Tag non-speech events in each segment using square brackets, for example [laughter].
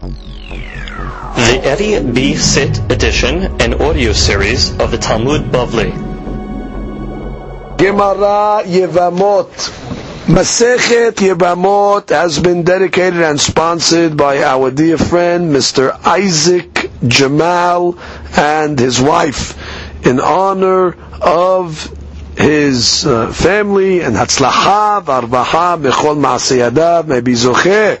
The Eddie B. Sit edition and audio series of the Talmud Bavli. Gemara Yevamot. Masechet Yevamot has been dedicated and sponsored by our dear friend Mr. Isaac Jamal and his wife in honor of his uh, family and Hatzlacha v'arvaha bechol ma'asiyadav may zocheh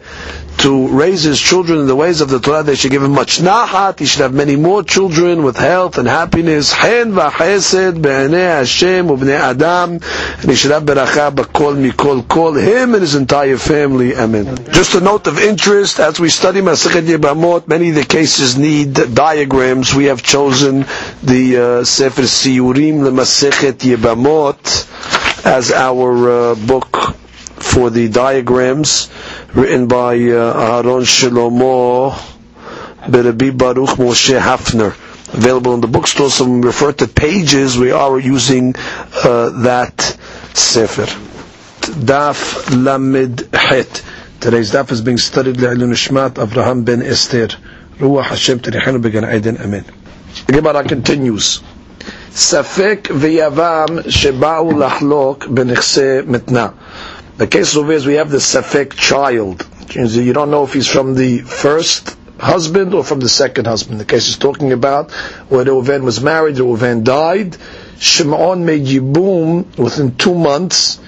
to raise his children in the ways of the Torah. They should give him much nahat. He should have many more children with health and happiness. Hen v'chesed be'enei Hashem u'bnei Adam. And he should have beracha b'kol mikol kol. Him and his entire family. Amen. Just a note of interest, as we study Masechet Yebamot, many of the cases need diagrams. We have chosen the uh, Sefer Siyurim Masechet Yebamot as our uh, book for the diagrams written by uh, Aaron Shlomo Berabi Baruch Moshe Hafner. Available in the bookstore. So when we refer to pages, we are using uh, that sefer. Daf Lamed Het. Today's daf is being studied Le'ilun Shmat Avraham ben Esther. Ruach Hashem Terihanu Began Eden. Amen. The Gemara continues. ספק ויבם שבאו לחלוק בנכסי מתנה. The case over is we have the Safek child. You don't know if he's from the first husband or from the second husband. The case is talking about when Reuven was married, Reuven died. Shimon made Yibum within two months,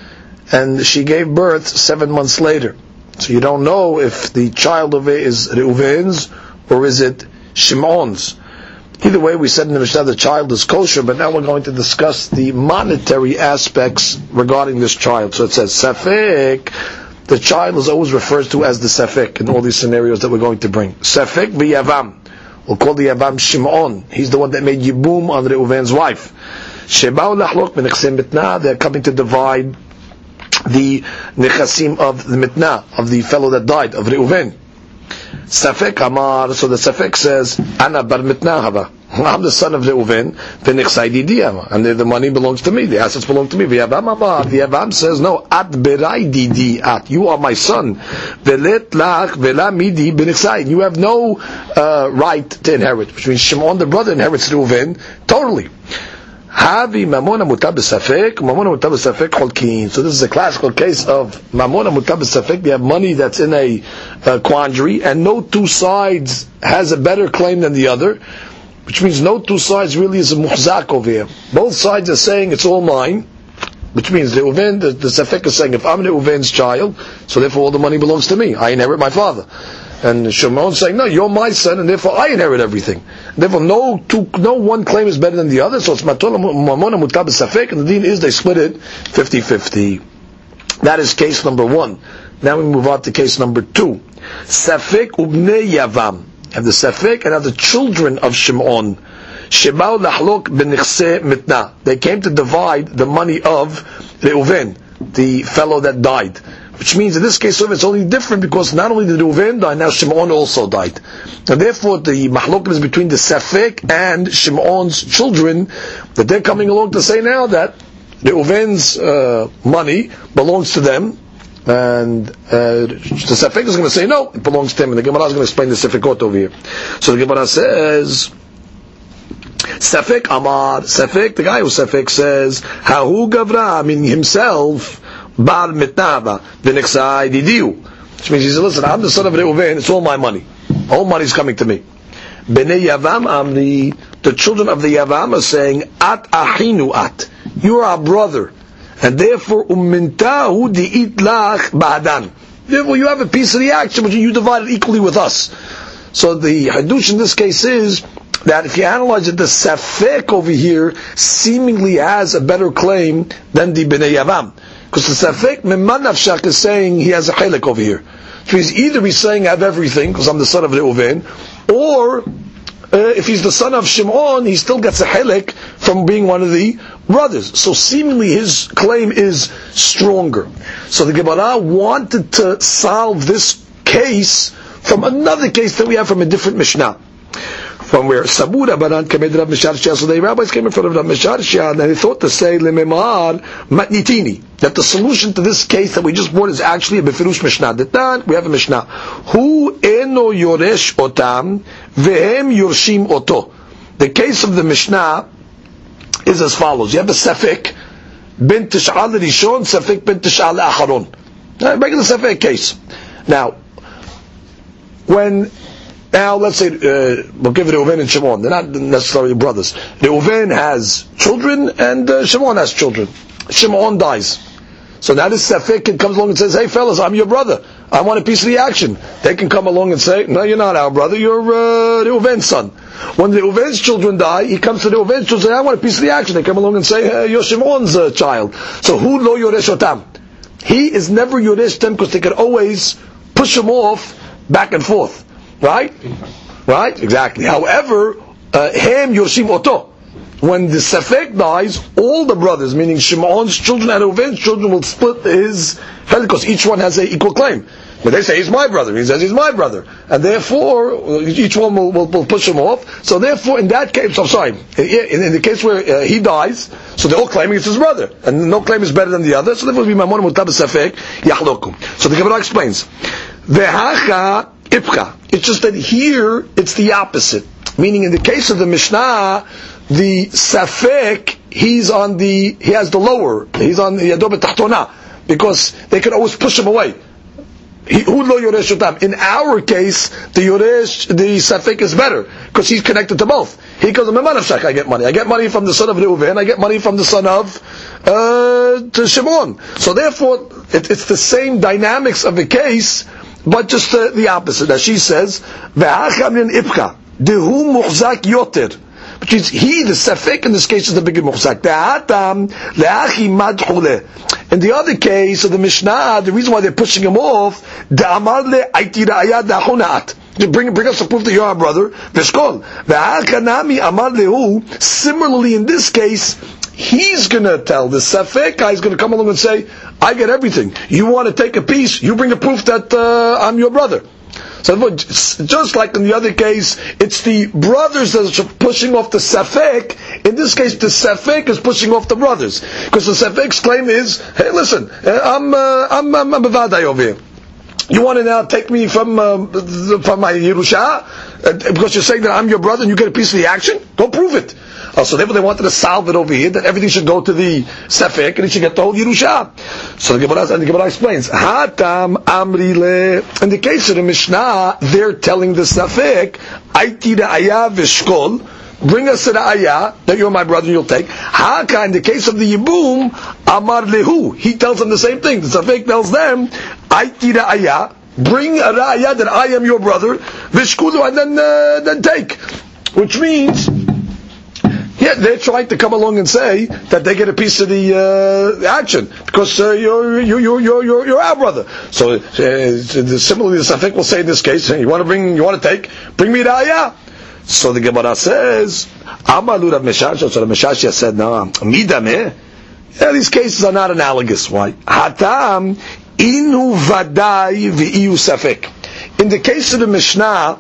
and she gave birth seven months later. So you don't know if the child of it is Reuven's or is it Shimon's. Either way, we said in the Mishnah the child is kosher, but now we're going to discuss the monetary aspects regarding this child. So it says Safek, the child is always referred to as the Safek in all these scenarios that we're going to bring. Safek v'yavam. We'll call the Yavam Shimon. He's the one that made Yibum on Reuven's wife. They're coming to divide the nechasim of the mitna, of the fellow that died, of Reuven. Safek Amar, so the Safek says, Ana bar mitnahava. [laughs] I'm the son of Reuven, and the, the money belongs to me, the assets belong to me. The Yavam says, no, at beraididi at, you are my son. You have no uh, right to inherit, which means Shimon, the brother, inherits Reuven, totally. Havi mamona mamona. So this is a classical case of mamona mutab safek. They have money that's in a, a quandary, and no two sides has a better claim than the other, which means no two sides really is a muhzak over here. Both sides are saying it's all mine, which means the Uven, the, the Safek is saying if I'm the Uven's child, so therefore all the money belongs to me. I inherit my father. And Shimon saying, no, you're my son, and therefore I inherit everything. Therefore, no two, no one claim is better than the other, so it's Matona Mamona Mutab Safek, and the dean is they split it 50-50. That is case number one. Now we move on to case number two. Safek Ubne Yavam. And the Safek and have the children of Shimon. Shebao Lahlok Benichse Mitna. They came to divide the money of Reuven, the fellow that died. Which means in this case, it's only different because not only did Reuven die, now Shimon also died. And therefore, the mahlokim is between the Safek and Shimon's children, that they're coming along to say now that Reuven's uh, money belongs to them, and uh, the Safek is going to say no, it belongs to him. And the Gemara is going to explain the Safekot over here. So the Gemara says. Safek Amar, Safek, the guy who Safek says, Hahu Gavra, I mean himself, Bar Mitnava, V'nexai Didiu. Which means he said, listen, I'm the son of Reuven, it's all my money. All money is coming to me. Bnei Yavam Amri, the children of the Yavam are saying, At Ahinu At. You are our brother. And therefore, Ummintahu Di'it Lach Ba'adan. Therefore, you have a piece of the action, which you divide it equally with us. So the Hadush in this case is, that if you analyze it, the Safek over here seemingly has a better claim than the Bnei Yavam. Because the Safek Miman is saying he has a chalik over here. So he's either he's saying I have everything because I'm the son of Reuven, or uh, if he's the son of Shimon, he still gets a helik from being one of the brothers. So seemingly his claim is stronger. So the Gemara wanted to solve this case from another case that we have from a different Mishnah from where Sabura Baran committed Rav Misharsha. So the rabbis came in front of Rav Misharsha and they thought to say Lememar Matnitini. That the solution to this case that we just brought is actually a befirush mishnah. That we have a mishnah. Hu eno yoresh otam vehem yorshim oto. The case of the mishnah is as follows. You have a safik bin tish'al rishon, safik bin tish'al acharon. Regular safik case. Now, when now, let's say, uh, we'll give it Reuven and Shimon. They're not necessarily brothers. Reuven has children and uh, Shimon has children. Shimon dies. So now this Safik comes along and says, hey fellas, I'm your brother. I want a piece of the action. They can come along and say, no, you're not our brother, you're uh, Reuven's son. When the Reuven's children die, he comes to the Reuven's children and say, I want a piece of the action. They come along and say, hey, you're Shimon's uh, child. So who lo yoresh otam? He is never yoresh them because they can always push him off back and forth. Right? Right? Exactly. However, uh, Ham Yoshim Oto. When the Safek dies, all the brothers, meaning Shimon's children and Reuven's children, will split his head because each one has an equal claim. But they say he's my brother. He says he's my brother, and therefore each one will, will, will push him off. So therefore, in that case, I'm sorry, in, in the case where uh, he dies, so they're all claiming it's his brother, and no claim is better than the other. So therefore, be mamon mutab safek yachlokum. So the Gemara explains, vehacha ipcha. It's just that here it's the opposite. Meaning, in the case of the Mishnah, the safek he's on the he has the lower he's on the yadob tahtona because they can always push him away. In our case, the yoresh, the safek is better because he's connected to both. He goes, I get money. I get money from the son of Reuven. I get money from the son of uh, Shimon. So therefore, it, it's the same dynamics of the case but just the, the opposite. As she says, "Ve'achamrin ipcha dehu muhzak yoter." Which is he, the safek in this case is the le'achi madchule. In the other case of the Mishnah, the reason why they're pushing him off, da'honat. Bring, bring us a proof that you're our brother. Veshkol. Ve'akanami amar. Similarly, in this case, he's going to tell the Safek is going to come along and say, I get everything. You want to take a piece, you bring a proof that uh, I'm your brother. So just like in the other case, it's the brothers that are pushing off the Safek. In this case, the Safek is pushing off the brothers. Because the Safek's claim is, hey listen, uh, I'm, uh, I'm, I'm, I'm a Vadai over here. You want to now take me from uh, from my Yerusha uh, because you're saying that I'm your brother and you get a piece of the action? Go prove it. Uh, so therefore they wanted to solve it over here, that everything should go to the Sefek and he should get the whole Yerusha. So the Gemara, and the Gemara explains, Hatam Amrile, in the case of the Mishnah, they're telling the Sefek, Aiti Aya Vishkol, bring us to the ayah that you're my brother, and you'll take. Haka, in the case of the Yibum, Amar Lehu, he tells them the same thing. The Safek tells them, Aiti ayah, bring a ayah that I am your brother, Vishkulu, and then, uh, then take. Which means, yeah, they're trying to come along and say that they get a piece of the uh, action because uh, you're, you're, you're, you're, you're our brother. So uh, similarly, the will say in this case, you want to bring, you want to take, bring me the ayah. So the Gemara says, Amalu Rav Meshashia, so the Meshashia said, no, midame. Yeah, these cases are not analogous. Why? Hatam inu vadai v'iyu safek. In the case of the Mishnah,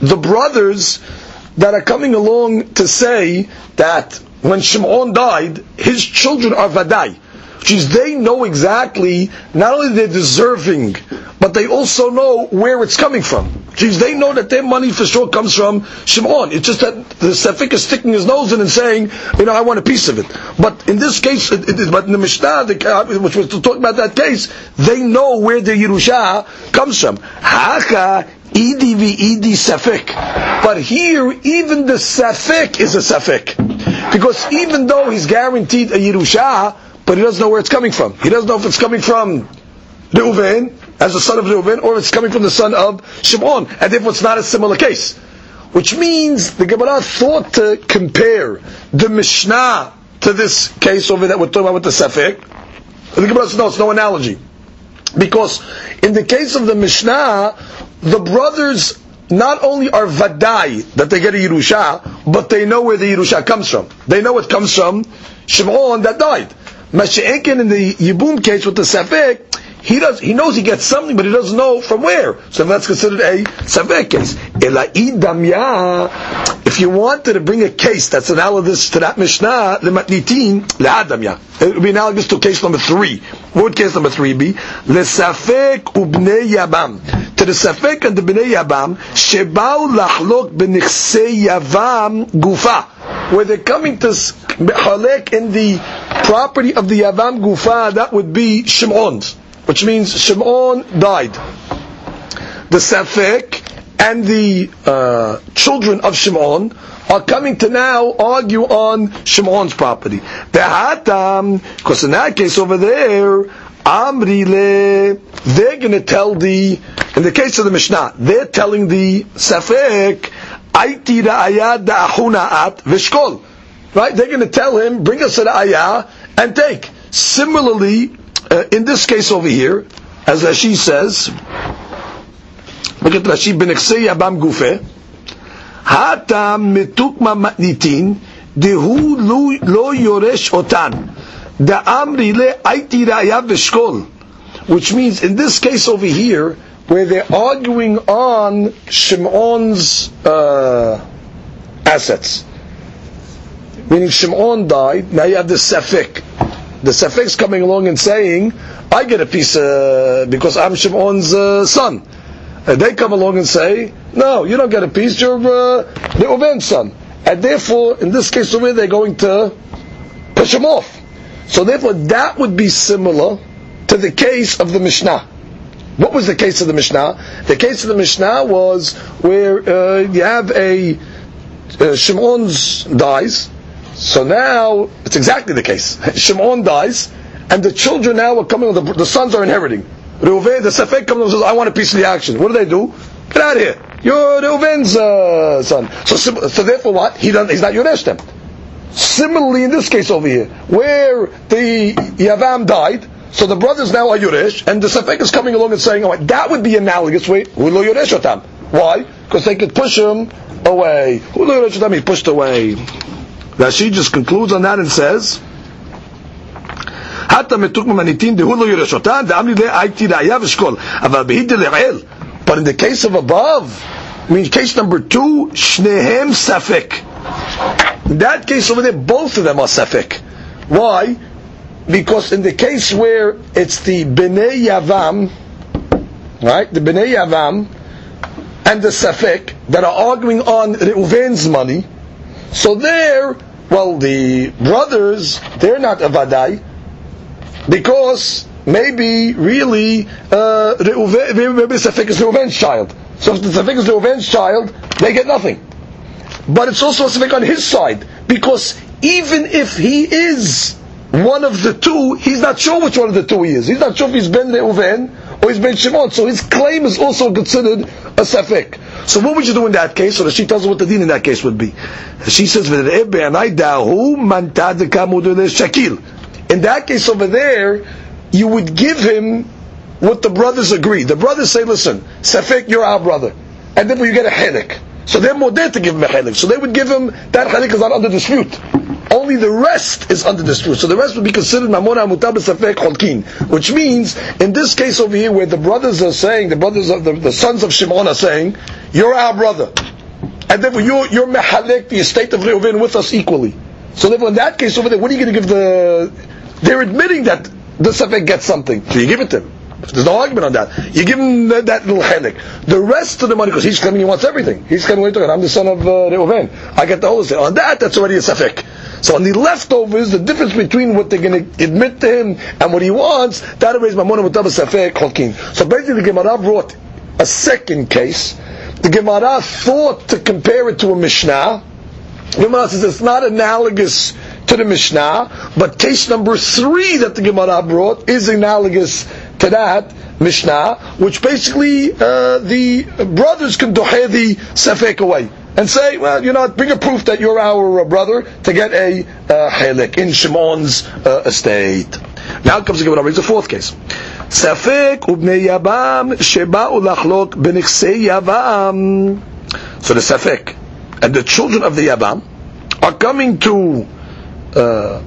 the brothers that are coming along to say that when Shimon died, his children are vadai. Which is they know exactly, not only they're deserving, but they also know where it's coming from. Is they know that their money for sure comes from Shimon. It's just that the Safik is sticking his nose in and saying, you know, I want a piece of it. But in this case, it, it, but in the Mishnah, the, which was to talk about that case, they know where the Yerusha comes from. Haka Idi idi safek. But here, even the safek is a safek. Because even though he's guaranteed a Yerusha, but he doesn't know where it's coming from. He doesn't know if it's coming from Reuven, as the son of Reuven, or it's coming from the son of Shimon. And therefore it's not a similar case. Which means the Gemara thought to compare the Mishnah to this case over that we're talking about with the Safek. The Gemara says, no, it's no analogy. Because in the case of the Mishnah, the brothers not only are vadai that they get a Yerusha, but they know where the Yerusha comes from. They know it comes from Shimon that died. Mashiachin in the Yibum case with the Safek, he does he knows he gets something, but he doesn't know from where. So that's considered a Safek case. If you wanted to bring a case that's analogous to that Mishnah, the matnitin le'adam ya. It would be analogous to case number three. What would case number three be? Lesafek ubnei yabam. To the safek and the bnei yabam, shebau lachlok b'nichsei yavam gufa. Where they're coming to halek in the property of the yavam gufa, that would be Shimon's. Which means Shimon died. The safek and the uh, children of Shimon are coming to now argue on Shimon's property. Because in that case over there, Amrile, they're going to tell the, in the case of the Mishnah, they're telling the Safek, Aiti ra'ayad da'ahunaat vishkol. Right? They're going to tell him, bring us an ayah and take. Similarly, uh, in this case over here, as Rashi says, look at Rashi, Beneksei Abam Gufe, Hatam Mitukma Matnitin, Dehu Lo Yoresh Otan, Da Da'am Rile Aiti Ra'ya Veshkol, which means in this case over here, where they're arguing on Shimon's uh, assets. Meaning Shimon died, now you have the Safik. The Safek's coming along and saying, I get a piece uh, because I'm Shimon's uh, son. And they come along and say, no, you don't get a piece, you're uh, the Uven's son. And therefore, in this case over they're going to push him off. So therefore, that would be similar to the case of the Mishnah. What was the case of the Mishnah? The case of the Mishnah was where uh, you have a uh, Shimon's dies. So now it's exactly the case. [laughs] Shimon dies, and the children now are coming. The, the sons are inheriting. Reuven, the Safek comes and says, "I want a piece of the action." What do they do? Get out of here! You're Reuven's uh, son. So, so therefore, what? He. He's not Yoresh them. Similarly, in this case over here, where the Yavam died, so the brothers now are Yoresh, and the Safek is coming along and saying, oh, that would be analogous. Wait, Hulo Yoresh. Why? Because they could push him away. Hulo Yoresh he pushed away. Rashi just concludes on that and says, but in the case of above, I mean case number two, shnehem ספק. In that case over there, both of them are safek. Why? Because in the case where it's the Bnei Yavam, right, the Bnei Yavam and the Safek that are arguing on Reuven's money, so there well, the brothers, they're not avadai, because maybe really uh, maybe the safek is Reuven's child. So if the safek is Reuven's child, they get nothing but it's also a safek on his side because even if he is one of the two, he's not sure which one of the two he is. He's not sure if he's Ben Reuven or he's Ben Shimon. So his claim is also considered a safek. So what would you do in that case? So she tells us what the din in that case would be. She says, shakil. In that case over there, you would give him what the brothers agree. The brothers say, listen, Safek, you're our brother. And then you get a headache. So they're more there to give him a chelik. So they would give him that chelik is not under dispute. Only the rest is under dispute. So the rest would be considered mamona mutab safek cholkin, which means in this case over here, where the brothers are saying, the brothers of the, the sons of Shimon are saying, "You're our brother," and therefore you're you're mehalek the estate of Reuven with us equally. So therefore, in that case over there, what are you going to give the? They're admitting that the safek gets something, so you give it to him. There's no argument on that. You give him that, that little helik. The rest of the money, because he's claiming he wants everything. He's claiming, wait I'm the son of uh, Reuven. I get the whole thing. On that, that's already a safek. So on the leftovers, the difference between what they're going to admit to him and what he wants, that is mamona mutaba safek cholkin. So basically, the Gemara brought a second case. The Gemara thought to compare it to a Mishnah. The Gemara says it's not analogous to the Mishnah, but case number three that the Gemara brought is analogous to that Mishnah, which basically uh, the brothers can dohe the sefek away and say, well, you know, bring a proof that you're our uh, brother to get a uh, in Shimon's uh, estate. Now comes the Gemara brings a fourth case. Safek yabam yabam. So the safek and the children of the yabam are coming to uh,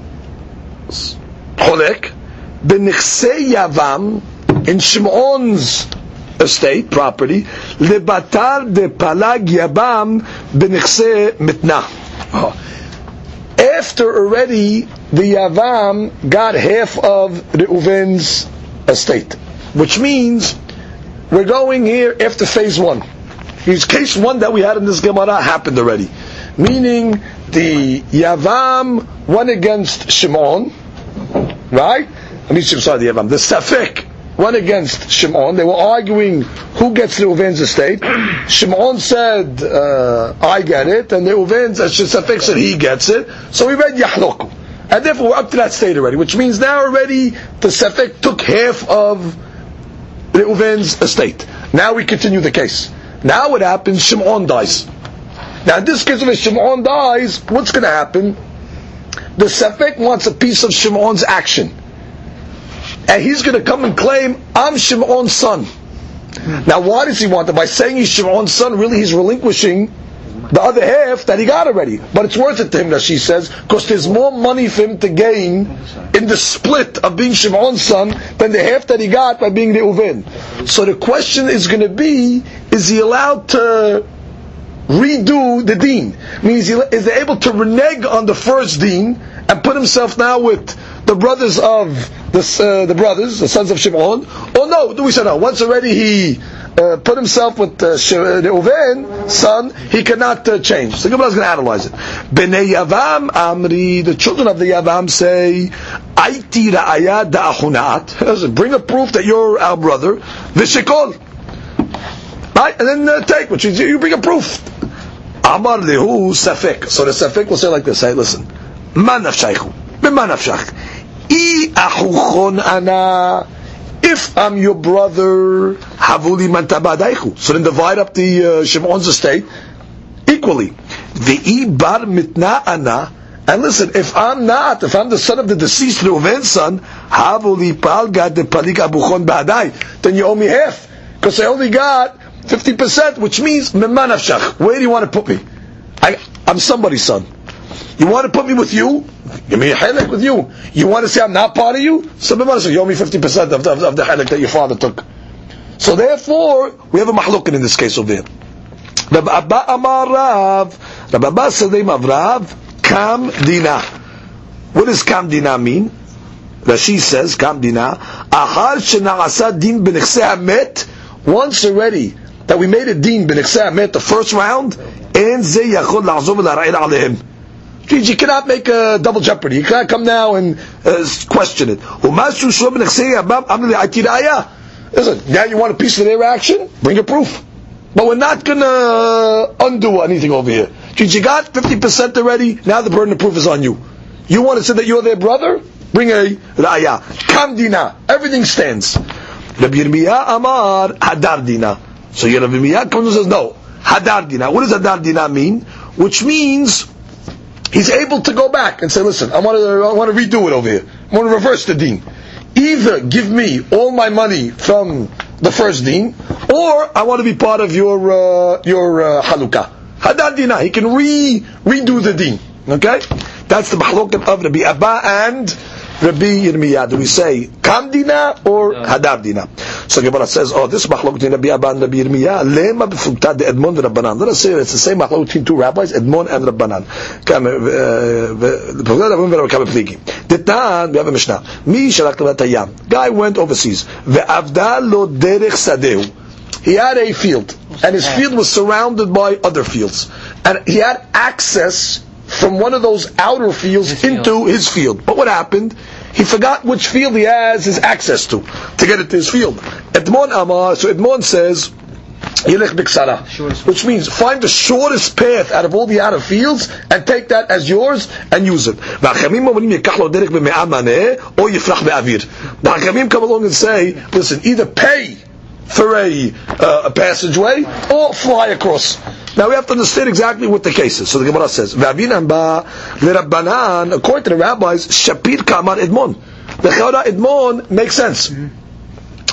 b'nichsei yavam in Shimon's estate, property, lebatar de palag yabam b'nichse mitna. After already the Yavam got half of Reuven's estate, which means we're going here after phase one. Here's case one that we had in this Gemara happened already, meaning the Yavam went against Shimon, right? I mean, sorry, the Yavam, the Safek went against Shimon. They were arguing who gets Reuven's estate. [clears throat] Shimon said, uh, I get it, and Reuven Safek said he gets it. So we read Yahloku. And therefore we're up to that state already, which means now already the Safek took half of Reuven's estate. Now we continue the case. Now what happens? Shimon dies. Now in this case, if Shimon dies, what's going to happen? The Safek wants a piece of Shimon's action. And he's going to come and claim, I'm Shimon's son. Now why does he want that? By saying he's Shimon's son, really he's relinquishing the other half that he got already. But it's worth it to him, that she says, because there's more money for him to gain in the split of being Shimon's son than the half that he got by being the Uvin. So the question is going to be, is he allowed to redo the deen? Means is he able to renege on the first deen and put himself now with the brothers of the, uh, the brothers, the sons of Shimon? Or no, do we say no? Once already he uh, put himself with uh, the Uven son, he cannot uh, change. So Gemara is going to analyze it. Bnei Yavam Amri, the children of the Yavam say, Aiti ra'aya da'achunat. Bring a proof that you're our brother. Vishikol. Right? And then uh, take, which means you bring a proof. Amar lehu safek. So the safek will say like this, hey, listen. Ma nafshaychu. If I'm your brother, havuli mantabadaichu. So then divide up the uh, Shimon's estate equally. Bar mitna ana. And listen, if I'm not, if I'm the son of the deceased Reuven's son, havuli palga de palik abuchon badai, then you owe me half. Because I only got 50%, which means. Where do you want to put me? I, I'm somebody's son. You want to put me with you? Give me a halak with you. You want to say I'm not part of you? So you owe me 50% of the, of the halak that your father took. So therefore, we have a mahlukin in this case over here. Rabbi Abba Amar Rav. Rabbi Abba name of Rav, Kam Dina. What does Kam Dina mean? Rashi says, Kam Dina, Ahar shena'asa din b'nechse hamet, once already that we made a din b'nechse hamet, the first round, and ze yachod la'azov la'ra'ir. You cannot make a double jeopardy. You cannot come now and uh, question it. Listen, now you want a piece of their action? Bring a proof. But we're not going to undo anything over here. You got 50% already, now the burden of proof is on you. You want to say that you're their brother? Bring a raya. Kamdina. Everything stands. Amar. So Rabbi comes and says, no. Hadar Dina. What does Hadar Dina mean? Which means he's able to go back and say, listen, I want to, I want to redo it over here. I want to reverse the deen. Either give me all my money from the first deen, or I want to be part of your uh, your uh, halukah. Hadad dina. He can re redo the deen. Okay, that's the mahlokat of Rabbi Abba and Rabbi Yirmiyah. Do we say kam dina or hadar dina? So Gemara says, oh, this machlok between Rabbi Abba and Rabbi Yirmiyah, lema de Edmon Rabbanan. Let us say it's the same machlok between two rabbis, Edmon and Rabbanan. B'fukta uh, de Edmon and Rabbanan. Ditan, we have a Mishnah. Mi shalak tayam. Guy went overseas. Ve'avda lo derech sadeu. He had a field, and his field was surrounded by other fields. And he had access from one of those outer fields his into field. his field. But what happened? He forgot which field he has his access to to get it to his field. Edmon Amar, so Edmon says, Yilech Biksara, which means find the shortest path out of all the outer fields and take that as yours and use it. The Hachamim come along and say, listen, either pay for a, uh, a passageway or fly across. Now we have to understand exactly what the case is. So the Gemara says, according to the rabbis, Shapir Kamar Edmon. The Chara Edmon makes sense.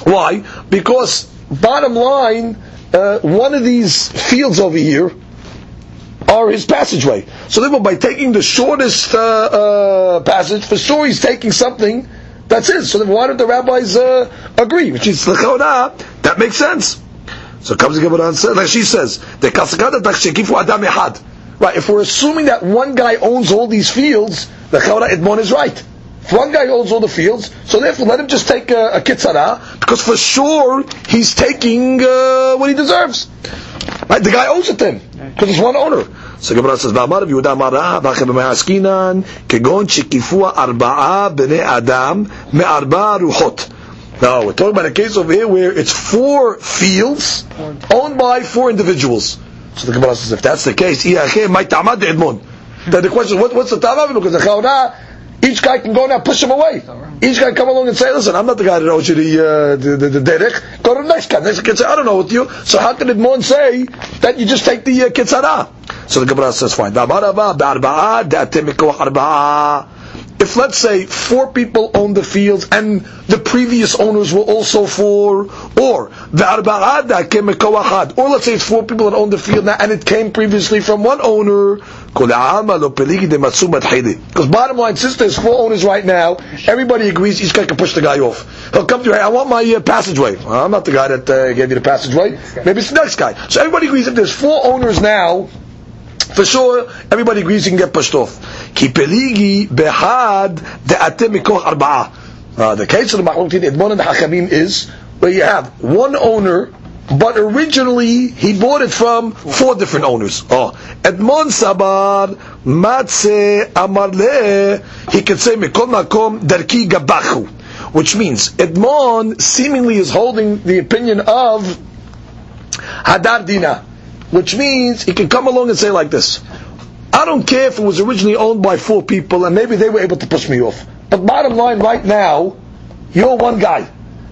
Why? Because bottom line, uh, one of these fields over here are his passageway. So therefore, by taking the shortest uh, uh, passage, for sure he's taking something That's it. So then why don't the rabbis uh, agree? Which is that makes sense. So comes the Gemara and says, like she says, the adam ehad. Right, if we're assuming that one guy owns all these fields, the Chavra Edmon is right. If one guy owns all the fields, so therefore let him just take a, a kitzara, because for sure he's taking uh, what he deserves. Right, the guy owes it to him, because it's one owner. So the Gemara says, "Va'amar Yehuda Amara v'achem b'mayaskinan kegon shekifua arba'a b'nei adam me'arba ruchot." Now we're talking about a case over here where it's four fields owned by four individuals. So the Gemara says, if that's the case, then the question what, what's the tamav? Because the each guy can go now push him away. Each guy come along and say, listen, I'm not the guy that owes you the, uh, the, the, the derech. Go to the next guy. Next guy can say, I don't know what you. So how can Edmon say that you just take the uh, kitzara? So the Gemara says, fine if let's say four people own the fields and the previous owners were also four, or the arba'ada came or let's say it's four people that own the field now and it came previously from one owner, because bottom line, since there's four owners right now, everybody agrees each guy can push the guy off. He'll come to you, hey, I want my uh, passageway. Well, I'm not the guy that uh, gave you the passageway. Maybe it's the next guy. So everybody agrees if there's four owners now, for sure, everybody agrees you can get pushed off. Ki peligi behad de'atem mikoch arba'a. Uh, the case of the Mahlutin Edmon and the is where you have one owner, but originally he bought it from four different owners. Oh, Edmon Sabar Matze Amarle, he could say Mikol Makom Darki Gabachu, which means Edmon seemingly is holding the opinion of Hadar Dina which means he can come along and say like this. I don't care if it was originally owned by four people and maybe they were able to push me off. But bottom line right now, you're one guy.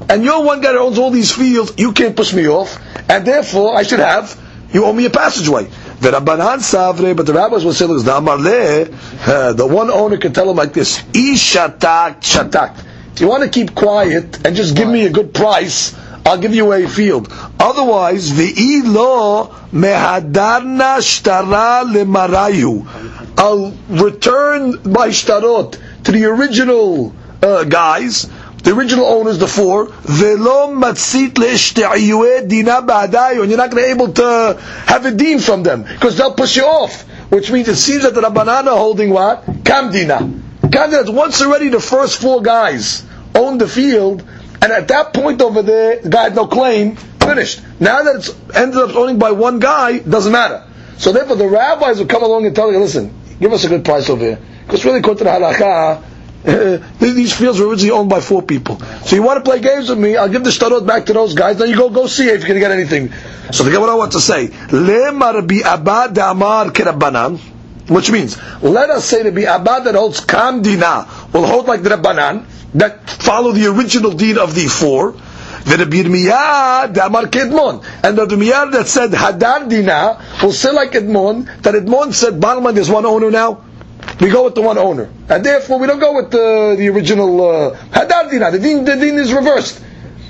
And you're one guy that owns all these fields, you can't push me off, and therefore I should have, you owe me a passageway. The Rabbanan Savre, but the rabbis will say, uh, the one owner can tell him like this, Ishatak Shatak. If you want to keep quiet and just give me a good price, I'll give you a field. Otherwise, the lo mehadarna shtara lemarayu. I'll return my shtarot to the original uh, guys, the original owners, the four. Velo matzit dina ba'adayu. And you're not going to be able to have a dean from them because they'll push you off. Which means it seems that the Rabbanan are holding what? Kamdina. Kamdina, once already the first four guys own the field, and at that point over there, the guy had no claim, finished. Now that it's ended up owning by one guy, doesn't matter. So therefore the rabbis will come along and tell you, listen, give us a good price over here. Because really, according to the halakha, [laughs] these fields were originally owned by four people. So you want to play games with me? I'll give the shtarot back to those guys. Then you go go see if you can get anything. So the Gemara wants to say, which means let us say to be abad that holds kamdina will hold like the rabbanan that follow the original deed of the four. Rabbi Yirmiyah, the Amar Kedmon. And Rabbi Yirmiyah that said Hadar Dina will say like Edmon, that Edmon said, line, there's one owner now. We go with the one owner. And therefore we don't go with the, the original uh, Hadar Dina. The deen, the deen is reversed.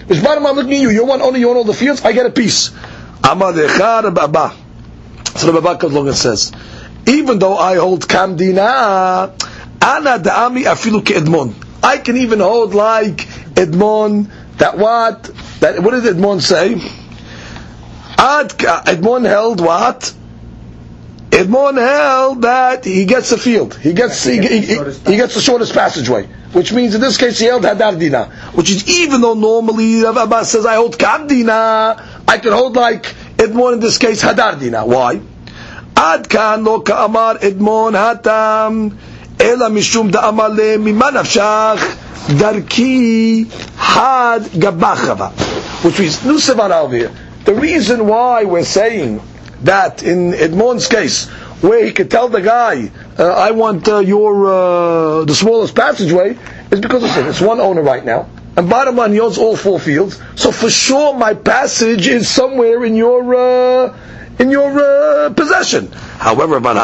Which bottom line, looking at you, you're one owner, you own all the fields, I get a piece. Amar Decha Rabba. So Rabba comes along and says, even though I hold Kam Dina, Ana Da'ami Afilu Edmon. I can even hold like Edmon, that what? That what did Edmon say? Ad, Edmon held what? Edmon held that he gets the field. He gets he, he, he, he, gets the shortest passageway, which means in this case he held Hadar which is even though normally Rav Abbas says I hold Kam I can hold like Edmon in this case Hadar Why? Ad kan lo ka'amar Edmon hatam אלא משום דאמר ממה נפשך darki had gabachava, which means nusavara over here. The reason why we're saying that in Edmond's case, where he could tell the guy, uh, "I want uh, your uh, the smallest passageway," is because listen, it's one owner right now, and bottom line, he owns all four fields. So for sure, my passage is somewhere in your uh, in your uh, possession. However, but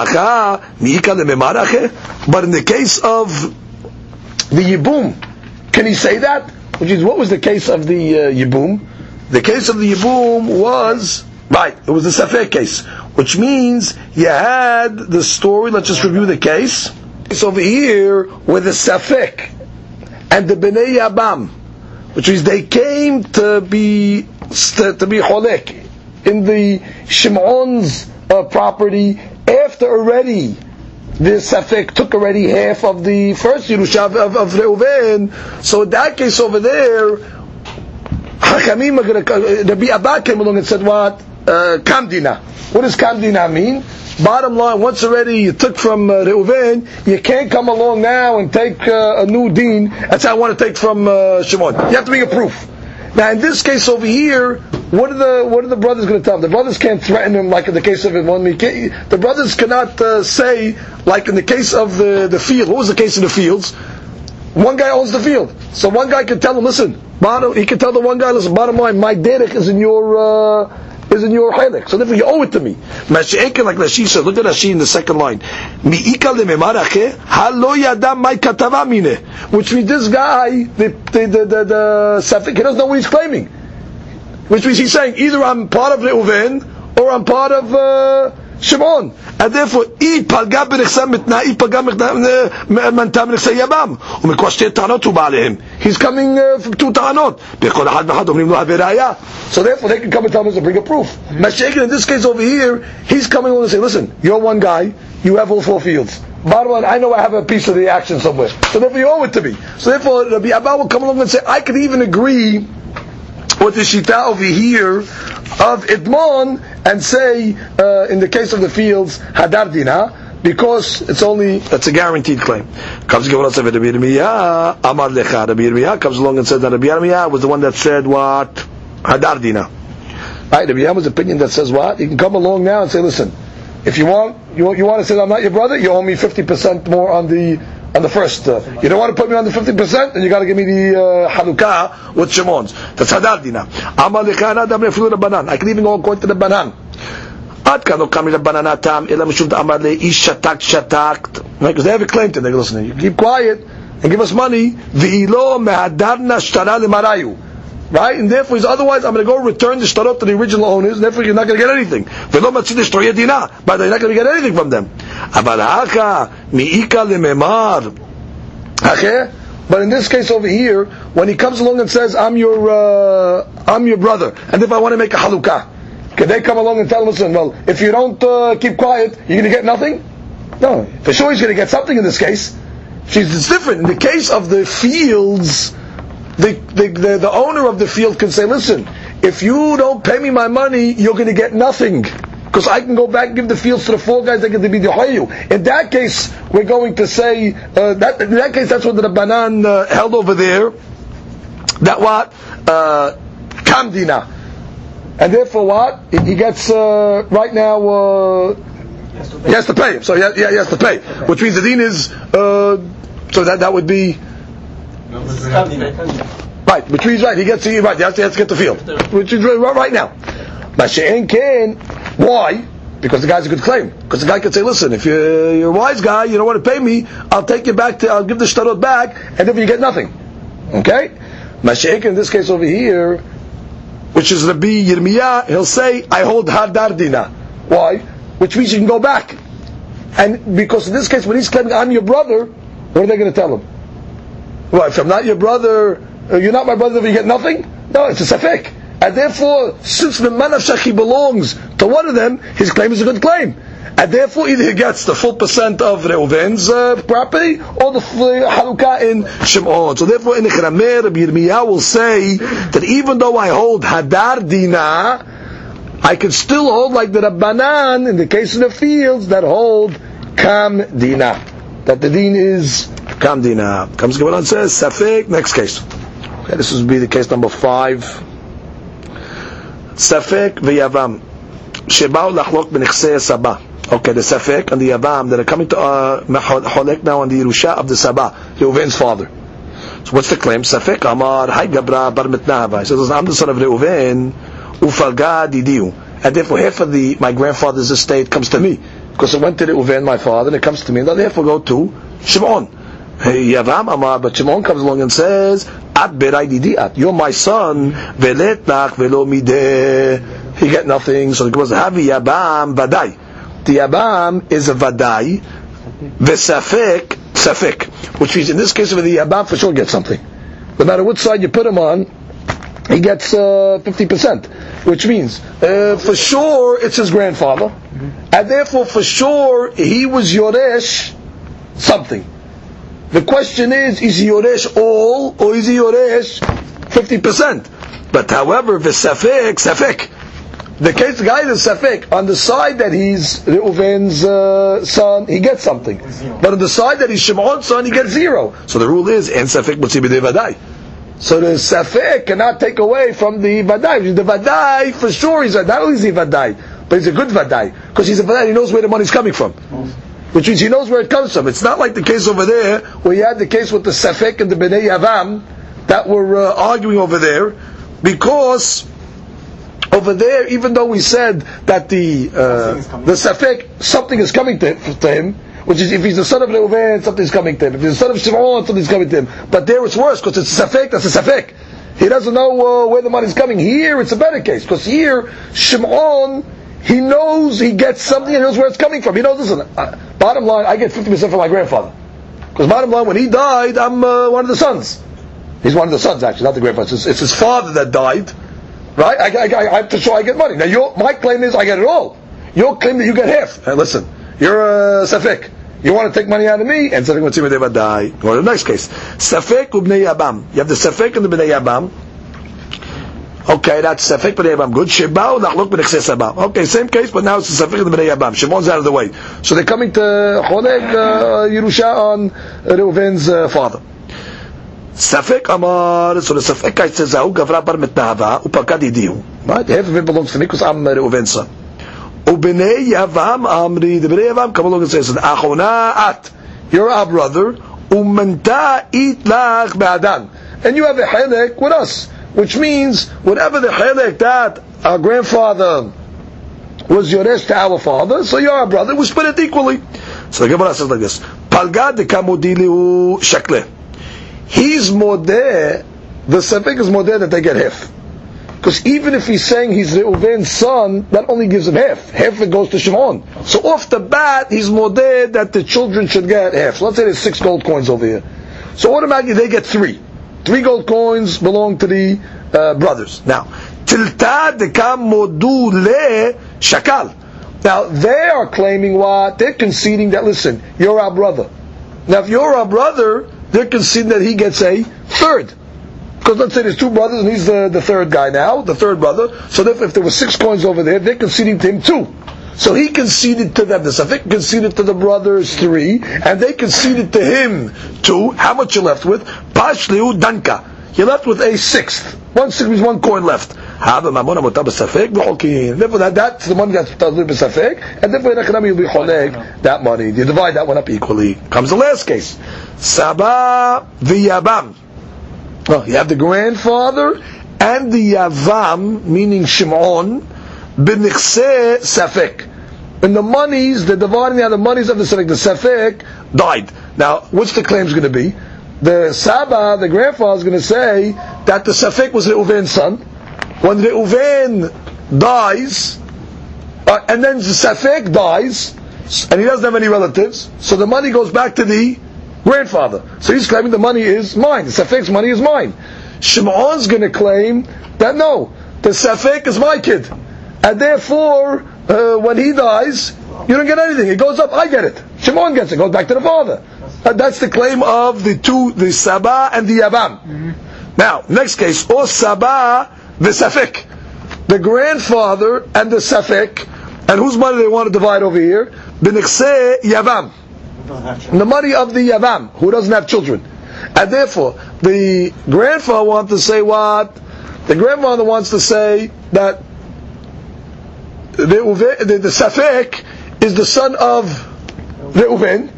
in the case of the Yibum, can he say that? Which is, what was the case of the uh, Yibum? The case of the Yibum was, right, it was the Safek case, which means you had the story, let's just review the case. It's over here with the Safek. and the Bnei Yabam, which means they came to be to be cholek in the Shimon's uh, property after already the Safek took already half of the first Yerusha of, of, of Reuven. So in that case over there, Hakamim are Rabbi Abba came along and said what? Uh, Kamdina. What does Kamdina mean? Bottom line, once already you took from uh, Reuven, you can't come along now and take uh, a new dean. That's how I want to take from uh, Shimon. You have to bring a proof. Now, in this case over here, what are the what are the brothers going to tell him? The brothers can't threaten him like in the case of one. The brothers cannot uh, say like in the case of the the field. What was the case in the fields? One guy owns the field, so one guy can tell him, listen, bottom. He can tell the one guy, listen, bottom line, my derech is in your. Uh, is in your halak. So therefore you owe it to me. Mashiach like Rashi said, look at Rashi in the second line. Which means this guy, the, the, the, the, the, he doesn't know what he's claiming Which means he's saying, either I'm part of Reuven, or I'm part of, uh, Shimon. And therefore, אי פגע בנכסי מתנה, אי פגע מנתה בנכסי יבם. ומכוח שתי טענות הוא בא עליהם. He's coming uh, from two טענות. בכל אחד ואחד אומרים לו הווה ראיה. So therefore, they can come and tell us to bring a proof. Mashiach, in this case over here, he's coming along and saying, listen, you're one guy, you have all four fields. Bottom line, I know I have a piece of the action somewhere. So therefore, you owe it to me. So therefore, Rabbi Abba will come along and say, I could even agree with the shita over here of Idmon and say, uh, in the case of the fields, Hadar Dina, because it's only, it's a guaranteed claim. Comes Gemara said, Rabbi Yirmiyah, Amar Lecha, Rabbi Yirmiyah comes along and says that Rabbi Yirmiyah was the one that said what? Hadar Dina. Right, Rabbi Yirmiyah's opinion that says what? You can come along now and say, listen, if you want, you, you want to say I'm not your brother, you owe me 50% more on the on the first. Uh, you don't want to put me on the 50%, then you got to give me the uh, halukah with Shimon's. That's hadar dina. Amal banan. I can even go according to the banan. עד כאן לא קם לבנן הטעם, אלא משום דאמר לאיש שתק שתקת. Because they have a claim to them. Listen, you keep quiet and give us money, והיא לא מהדרנה שטרה למראיו right? And therefore, he's otherwise I'm going to go return the shtarot to the original owners, and therefore you're not going to get anything. But you're not going to get anything from them. But in this case over here, when he comes along and says, "I'm your, uh, I'm your brother," and if I want to make a halukah, can they come along and tell him, "Listen, well, if you don't uh, keep quiet, you're going to get nothing"? No, for sure he's going to get something in this case. It's different. In the case of the fields, the, the, the, the owner of the field can say, listen, if you don't pay me my money, you're going to get nothing. Because I can go back and give the fields to the four guys that get to be the hayu. In that case, we're going to say, uh, that, in that case, that's what the Rabbanan uh, held over there. That what? Uh, Kamdina. And therefore what? He gets, uh, right now, uh, he has to pay him. So he has, he has to pay. Which means the deen is, uh, so that, that would be, Right, which means right, he gets to right, he has to, he has to get the field. Which is right, right now. Mashiach can why? Because the guy's a good claim. Because the guy can say, listen, if you're, you're, a wise guy, you don't want to pay me, I'll take you back to, I'll give the shtarot back, and then you get nothing. Okay? Mashiach in this case over here, which is Rabbi Yirmiyah, he'll say, I hold Hadar Dina. Why? Which means you can go back. And because in this case, when he's claiming, I'm your brother, what are they going to tell him? Well, if I'm not your brother, uh, you're not my brother you get nothing? No, it's a safek. And therefore, since the manaf belongs to one of them, his claim is a good claim. And therefore, either he gets the full percent of Reuven's uh, property, or the halukah in Shimon. So therefore, in Ichramer, Rabbi Yirmiyah will say that even though I hold Hadar Dina, I can still hold like the Rabbanan, in the case of the fields, that hold Kam Dina. That the din is Kamdina. Comes Gemara and says, Safek, next case. Okay, this will be the case number five. Safek v'yavam. Shebao lachlok b'nechsei sabah. Okay, the Safek and the Yavam that are coming to uh, now on the Yerusha of the Sabah, Reuven's father. So what's the claim? Safek Amar Hay Gabra Bar Mitnahava. He says, I'm the son of Reuven, Ufalga Didiu. And therefore half of the, my grandfather's estate comes to me. Because it went to Reuven, my father, and it comes to me, and therefore go to Shimon. Yavam Amar, but Shimon comes along and says, At berai at you're my son, veletnach velo mideh. He get nothing, so it goes, Havi Yabam vadai. The Yabam is a vadai, vesafek safik, which means in this case of the Yabam for sure gets something. No matter which side you put him on, he gets uh, 50%, which means uh, for sure it's his grandfather, and therefore for sure he was Yoresh something. The question is, is he Yoresh all, or is he Yoresh 50%? But however, the Safek, Safek, the case the guy is Safek, on the side that he's Reuven's uh, son, he gets something. But on the side that he's Shimon's son, he gets zero. So the rule is, and Safek Mutzi Vadai. So the Safek cannot take away from the Vadai. The Vadai, for sure, he's not only is he Vadai, but he's a good Vadai. Because he's a Vadai, he knows where the money's coming from. Which means he knows where it comes from. It's not like the case over there, where you had the case with the Safek and the Bnei Yavam, that were uh, arguing over there, because over there, even though we said that the uh, the Safek, something is coming to, to him, which is if he's the son of Reuven, something's coming to him. If he's the son of Shimon, something's coming to him. But there it's worse because it's a safek. That's a safek. He doesn't know uh, where the money's coming. Here it's a better case because here Shimon he knows he gets something. He knows where it's coming from. He knows. Listen, uh, bottom line, I get fifty percent from my grandfather because bottom line, when he died, I'm uh, one of the sons. He's one of the sons actually, not the grandfather. It's, it's his father that died. Right? I, I, I, I have to show I get money. Now, your, my claim is I get it all. Your claim that you get half. Hey, listen, you're a safek. You want to take money out of me? And safek mitzvah die. To the next case. Safek ubnei yabam. You have the safek and the bnei yabam. Okay, that's Safek b'nei Yabam. Good. Shebao Nachlok B'nechses Abam. Okay, same case, but now it's Safek b'nei B'nai Shimon's out of the way. So they're coming to Choleg uh, Yerusha on Reuven's uh, father. Safek Amar, so the Safek guy says, Ahu Gavra Bar Mitnahava, Upakad Idihu. Right? Half of it belongs to me because I'm uh, Reuven's son. Ubnei Yavam Amri, the b'nei Yavam come along and says, Achona At, you're our brother, Umanta Itlach Ba'adan. And you have a Halek with us which means whatever the chilek that our grandfather was yoresh to our father, so you're our brother, we split it equally. So the Gemara says like this, Palgad kamodilihu shakle. He's modeh, the sefik is more there that they get half. Because even if he's saying he's Reuven's son, that only gives him half. Half it goes to Shimon. So off the bat, he's more there that the children should get half. So let's say there's six gold coins over here. So automatically they get three. Three gold coins belong to the uh, brothers. Now, tilta dekam modu le shakal. Now they are claiming what? They're conceding that, listen, you're our brother. Now if you're our brother, they're conceding that he gets a third. Because let's say there's two brothers and he's the, the third guy now, the third brother. So if, if there were six coins over there, they're conceding to him two. So he conceded to them, the Safik conceded to the brothers three, and they conceded to him two. How much you left with? Pashliu Danka. You're left with a sixth. One sixth means one coin left. Therefore, that, that's the money that's tazur b'safek, and therefore in you'll be choleg that money. You divide that one up equally. Comes the last case. Saba v'yabam. Well, you have the grandfather and the Yavam, meaning Shimon, b'nichse Safek. And the monies, the dividing the monies of the Safek, the Safek died. Now, what's the claim going to be? The Saba, the grandfather, is going to say that the Safek was Reuven's son. When Reuven dies, uh, and then the Safek dies, and he doesn't have any relatives, so the money goes back to the grandfather. So he's claiming the money is mine. The Safek's money is mine. Shimon's going to claim that no, the Safek is my kid. And therefore, uh, when he dies, you don't get anything. It goes up, I get it. Shimon gets it, goes back to the father. Uh, that's the claim of the two, the Saba and the Yavam. Mm-hmm. Now, next case, or Saba, the Safek. The grandfather and the Safek, and whose money they want to divide over here? B'nichse Yavam the money of the Yavam, who doesn't have children. And therefore, the grandfather wants to say what? The grandfather wants to say that the, the, the Safek is the son of Reuven,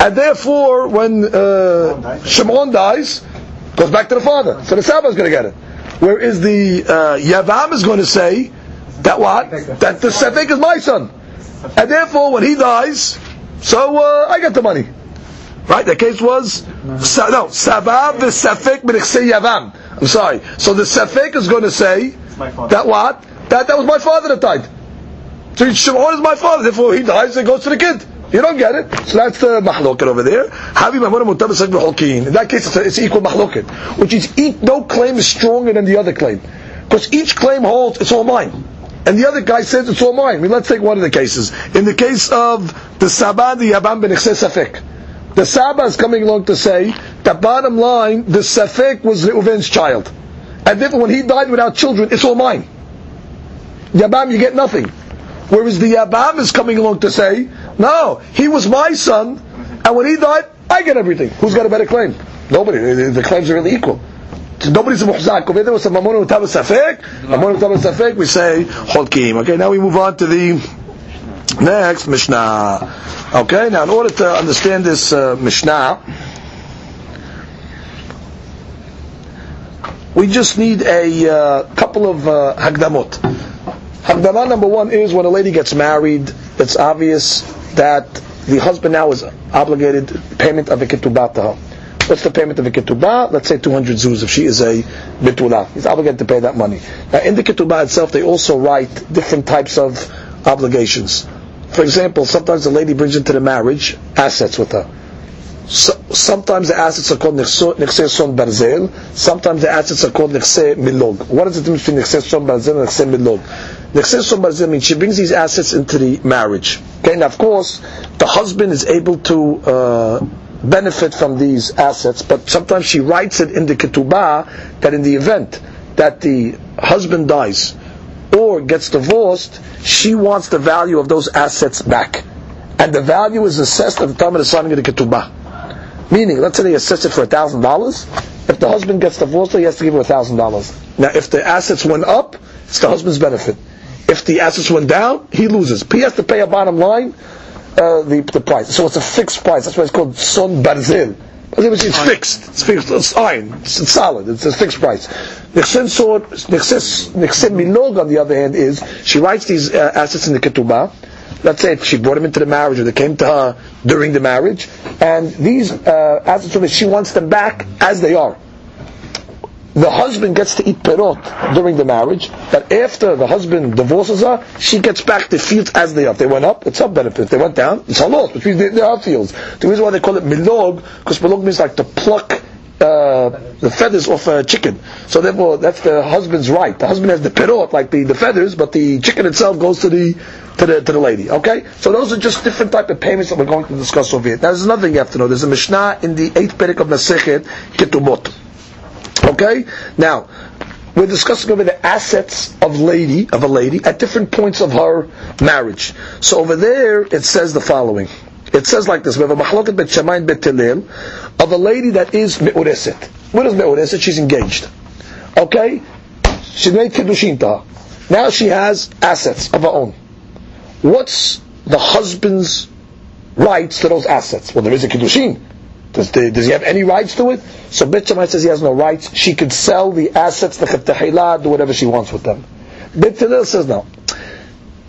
and therefore, when uh, Shimon dies, goes back to the father. So the Saba is going to get it. Whereas the uh, Yavam is going to say that what? That the Safek is my son. And therefore, when he dies, so uh, I get the money. Right? The case was sa- no sabab the safek yavam. I'm sorry. So the safek is going to say that what that that was my father that died. So Shimon is my father. Therefore, he dies and goes to the kid. You don't get it. So that's the mahloket over there. Havi mamona mutabasek b'holkin. In that case, it's, equal mahloket, which is no claim is stronger than the other claim, because each claim holds it's all mine. And the other guy says it's all mine. I mean, let's take one of the cases. In the case of the Sabah, the Yabam ben Safek. The Saba is coming along to say that bottom line, the Safek was Reuven's child. And therefore when he died without children, it's all mine. Yabam, you get nothing. Whereas the Yabam is coming along to say, no, he was my son, and when he died, I get everything. Who's got a better claim? Nobody. The claims are really equal. Nobody's a muhzak. Over there was a mamon utav safek. Mamon utav safek. We say holkim. Okay. Now we move on to the next mishnah. Okay. Now, in order to understand this uh, mishnah, we just need a uh, couple of uh, hagdamot. Hagdamah number one is when a lady gets married, it's obvious that the husband now is obligated payment of a ketubah to her. What's the payment of a ketubah? Let's say 200 zuz if she is a bitula. He's obligated to pay that money. Now in the ketubah itself, they also write different types of obligations. For example, sometimes the lady brings into the marriage assets with her. So, sometimes the assets are called nechse son barzel. Sometimes the assets are called nechse milog. What is the difference between nechse son barzel and nechse milog? She brings these assets into the marriage. Okay, and of course, the husband is able to uh, benefit from these assets, but sometimes she writes it in the ketubah that in the event that the husband dies or gets divorced, she wants the value of those assets back. And the value is assessed at the time of the signing of the ketubah. Meaning, let's say they assess it for thousand dollars. If the husband gets divorced, he has to give her thousand dollars. Now, if the assets went up, it's the husband's benefit. If the assets went down, he loses. He has to pay a bottom line uh, the, the price. So it's a fixed price. That's why it's called son barzil. It's fixed. It's fixed. It's iron. It's, it's solid. It's a fixed price. Nixin milog, on the other hand, is she writes these uh, assets in the ketubah. Let's say she brought him into the marriage, or they came to her during the marriage, and these uh, assets, she wants them back as they are the husband gets to eat perot during the marriage, but after the husband divorces her, she gets back the fields as they are. If they went up, it's her benefit. If they went down, it's her loss, which means they, they are fields. The reason why they call it milog, because milog means like to pluck uh, the feathers off a chicken. So therefore, that's the husband's right. The husband has the perot, like the, the feathers, but the chicken itself goes to the to the to the lady. Okay, so those are just different type of payments that we're going to discuss over here. Now, there's another thing you have to know. There's a mishnah in the eighth perik of Masechet Ketubot. Okay? Now, we're discussing over the assets of lady of a lady at different points of her marriage. So over there it says the following. It says like this: We have a mahloket bet shemayin bet of a lady that is meureset. What is meureset? She's engaged. Okay, she made kiddushin to her. Now she has assets of her own. What's the husband's rights to those assets? Well, there is a kiddushin. Does, the, does he have any rights to it? So Bet says he has no rights. She could sell the assets, the Chetahila, do whatever she wants with them. Bet says no.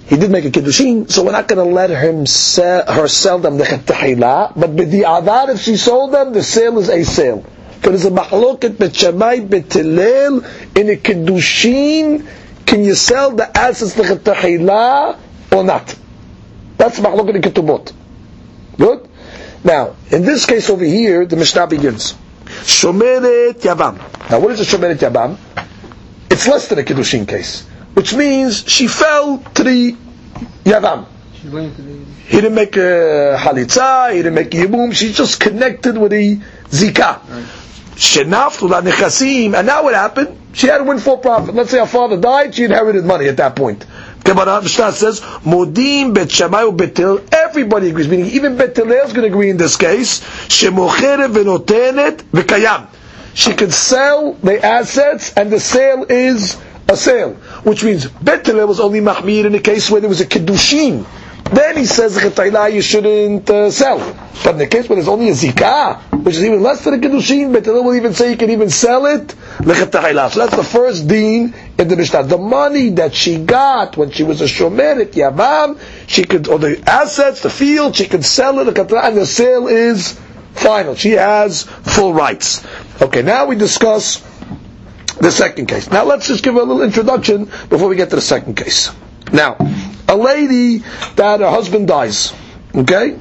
He did make a kiddushin, so we're not going to let him sell, her sell them the Chetahila, but b'di'adar, if she sold them, the sale is a sale. Because there's a mahloket Bet Shammai, in a kiddushin, can you sell the assets, the Chetahila, or not? That's mahloket in Ketubot. Good? Now, in this case over here, the Mishnah begins. Shomeret Yavam. Now, what is a Shomeret Yavam? It's less than a Kiddushin case, which means she fell to the Yavam. He didn't make a halitza, he didn't make a yibum, she just connected with the zika. Shenaftu la nechasim, and now what happened? She had a windfall profit. Let's say her father died, she inherited money at that point. Gemara Mishnah says, Modim bet Shammai betil. Everybody agrees, meaning even bet is going to agree in this case. Shemocheret v'notenet v'kayam. She can sell the assets, and the sale is a sale, which means bet was only mahmir in a case where there was a kiddushin. Then he says you shouldn't uh, sell. But in the case where there's only a zikah, which is even less than a kiddushin, but will even say you can even sell it. So that's the first deen in the Mishnah. The money that she got when she was a shomer yavam, she could, or the assets, the field, she could sell it, and the sale is final. She has full rights. Okay, now we discuss the second case. Now let's just give a little introduction before we get to the second case. Now, a lady that her husband dies, okay?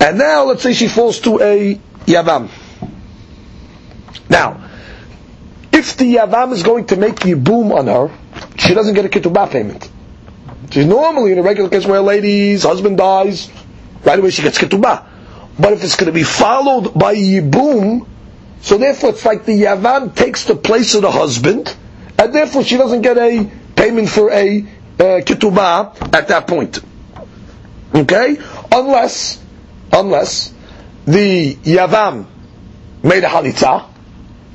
And now let's say she falls to a Yavam. Now, if the Yavam is going to make Yibum on her, she doesn't get a Ketubah payment. She's normally in a regular case where a lady's husband dies, right away she gets Ketubah. But if it's going to be followed by Yibum, so therefore it's like the Yavam takes the place of the husband, and therefore she doesn't get a payment for a uh, Ketubah at that point. Okay? Unless, unless the Yavam made a Halitza,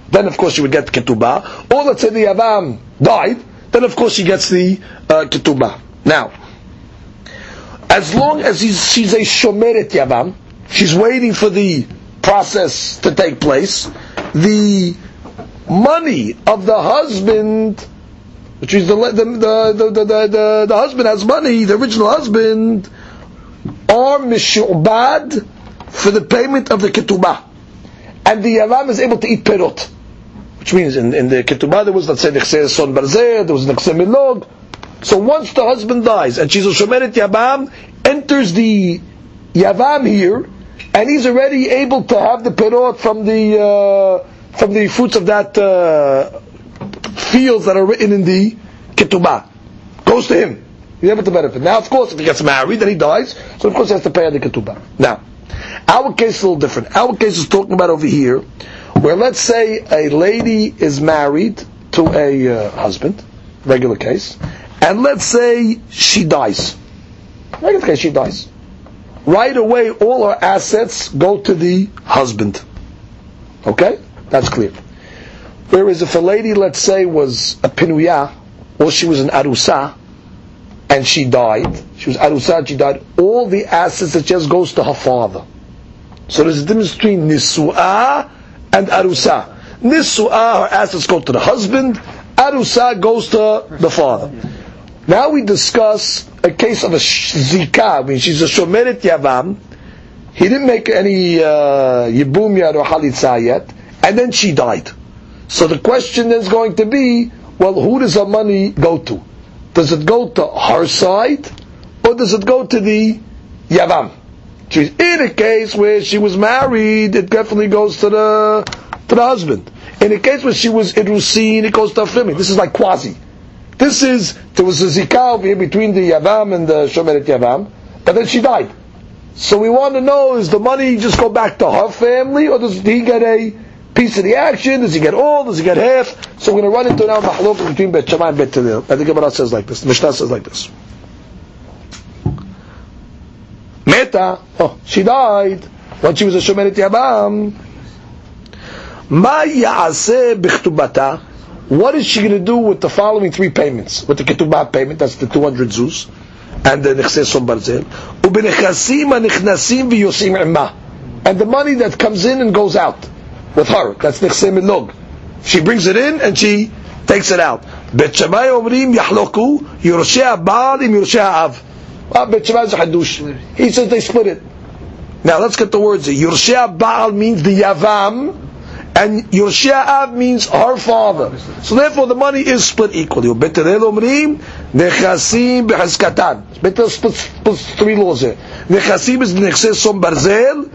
then of course she would get ketubah. Or let's say the Yavam died, then of course she gets the uh, ketubah. Now, as long as she's a shomeret Yavam, she's waiting for the process to take place, the money of the husband, which means the, the, the, the, the, the, husband has money, the original husband, are mishubad for the payment of the ketubah. And the Yavam is able to eat perot which means in, in the ketubah there was let's say nechse son barzeh, there was nechse milog. So once the husband dies and she's a shomeret yabam, enters the yavam here, and he's already able to have the perot from the uh, from the fruits of that uh, fields that are written in the ketubah. Goes to him. He's able to benefit. Now, of course, if he gets married, then he dies. So of course, he has to pay on the ketubah. Now, our case is a little different. Our case is talking about over here where let's say a lady is married to a uh, husband, regular case, and let's say she dies. Regular case, she dies. Right away, all her assets go to the husband. Okay? That's clear. Whereas if a lady, let's say, was a pinuya, or she was an arusa, and she died, she was arusa, she died, all the assets that just goes to her father. So there's a difference between nisu'ah and arusa. Nisu'ah, her assets go to the husband, arusa goes to the father. Now we discuss a case of a zikah, I mean she's a shomeret yavam, he didn't make any uh, yibum yet or halitza yet, and then she died. So the question is going to be, well, who does the money go to? Does it go to her side, or does it go to the yavam? She's in a case where she was married, it definitely goes to the to the husband. In a case where she was irusin, it goes to Afrimi. This is like quasi. This is there was a zikah over here between the yavam and the shomeret yavam, but then she died. So we want to know: is the money just go back to her family, or does he get a piece of the action? Does he get all? Does he get half? So we're going to run into now mahlok between Bet Shammai and Bet. I think Gemara says like this. The Mishnah says like this. Meta, oh, she died when she was a Shomeret Yabam. Ma ya'aseh b'chtubata. What is she going to do with the following three payments? With the ketubah payment, that's the 200 zuz, and the nechse som barzel. U'b'nechasim ha'nichnasim v'yosim imma. And the money that comes in and goes out with her, that's nechse milog. She brings it in and she takes it out. Bet Shammai omrim yahloku, yorsheh ha'ba'al im yorsheh ha'av. Ah, he says they split it. Now let's get the words. Yershea Baal means the Yavam, and Yershea Av means her father. So therefore the money is split equally. Beterel omrim nechasim. Betel splits three laws here. Is barzel.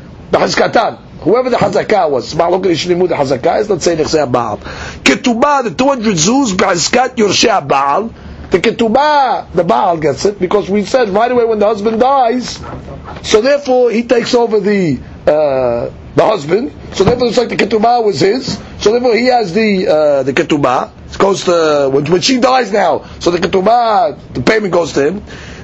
Whoever the hazakah was, Ma'alok Ishlimu the hazakah is, let's say nechse Baal. Ketubah, the 200 zuz behazkat Yershea Baal, the ketubah, the Baal gets it because we said right away when the husband dies, so therefore he takes over the uh, the husband. So therefore it's like the ketubah was his. So therefore he has the uh, the ketubah. It goes to when, when she dies now. So the ketubah, the payment goes to him.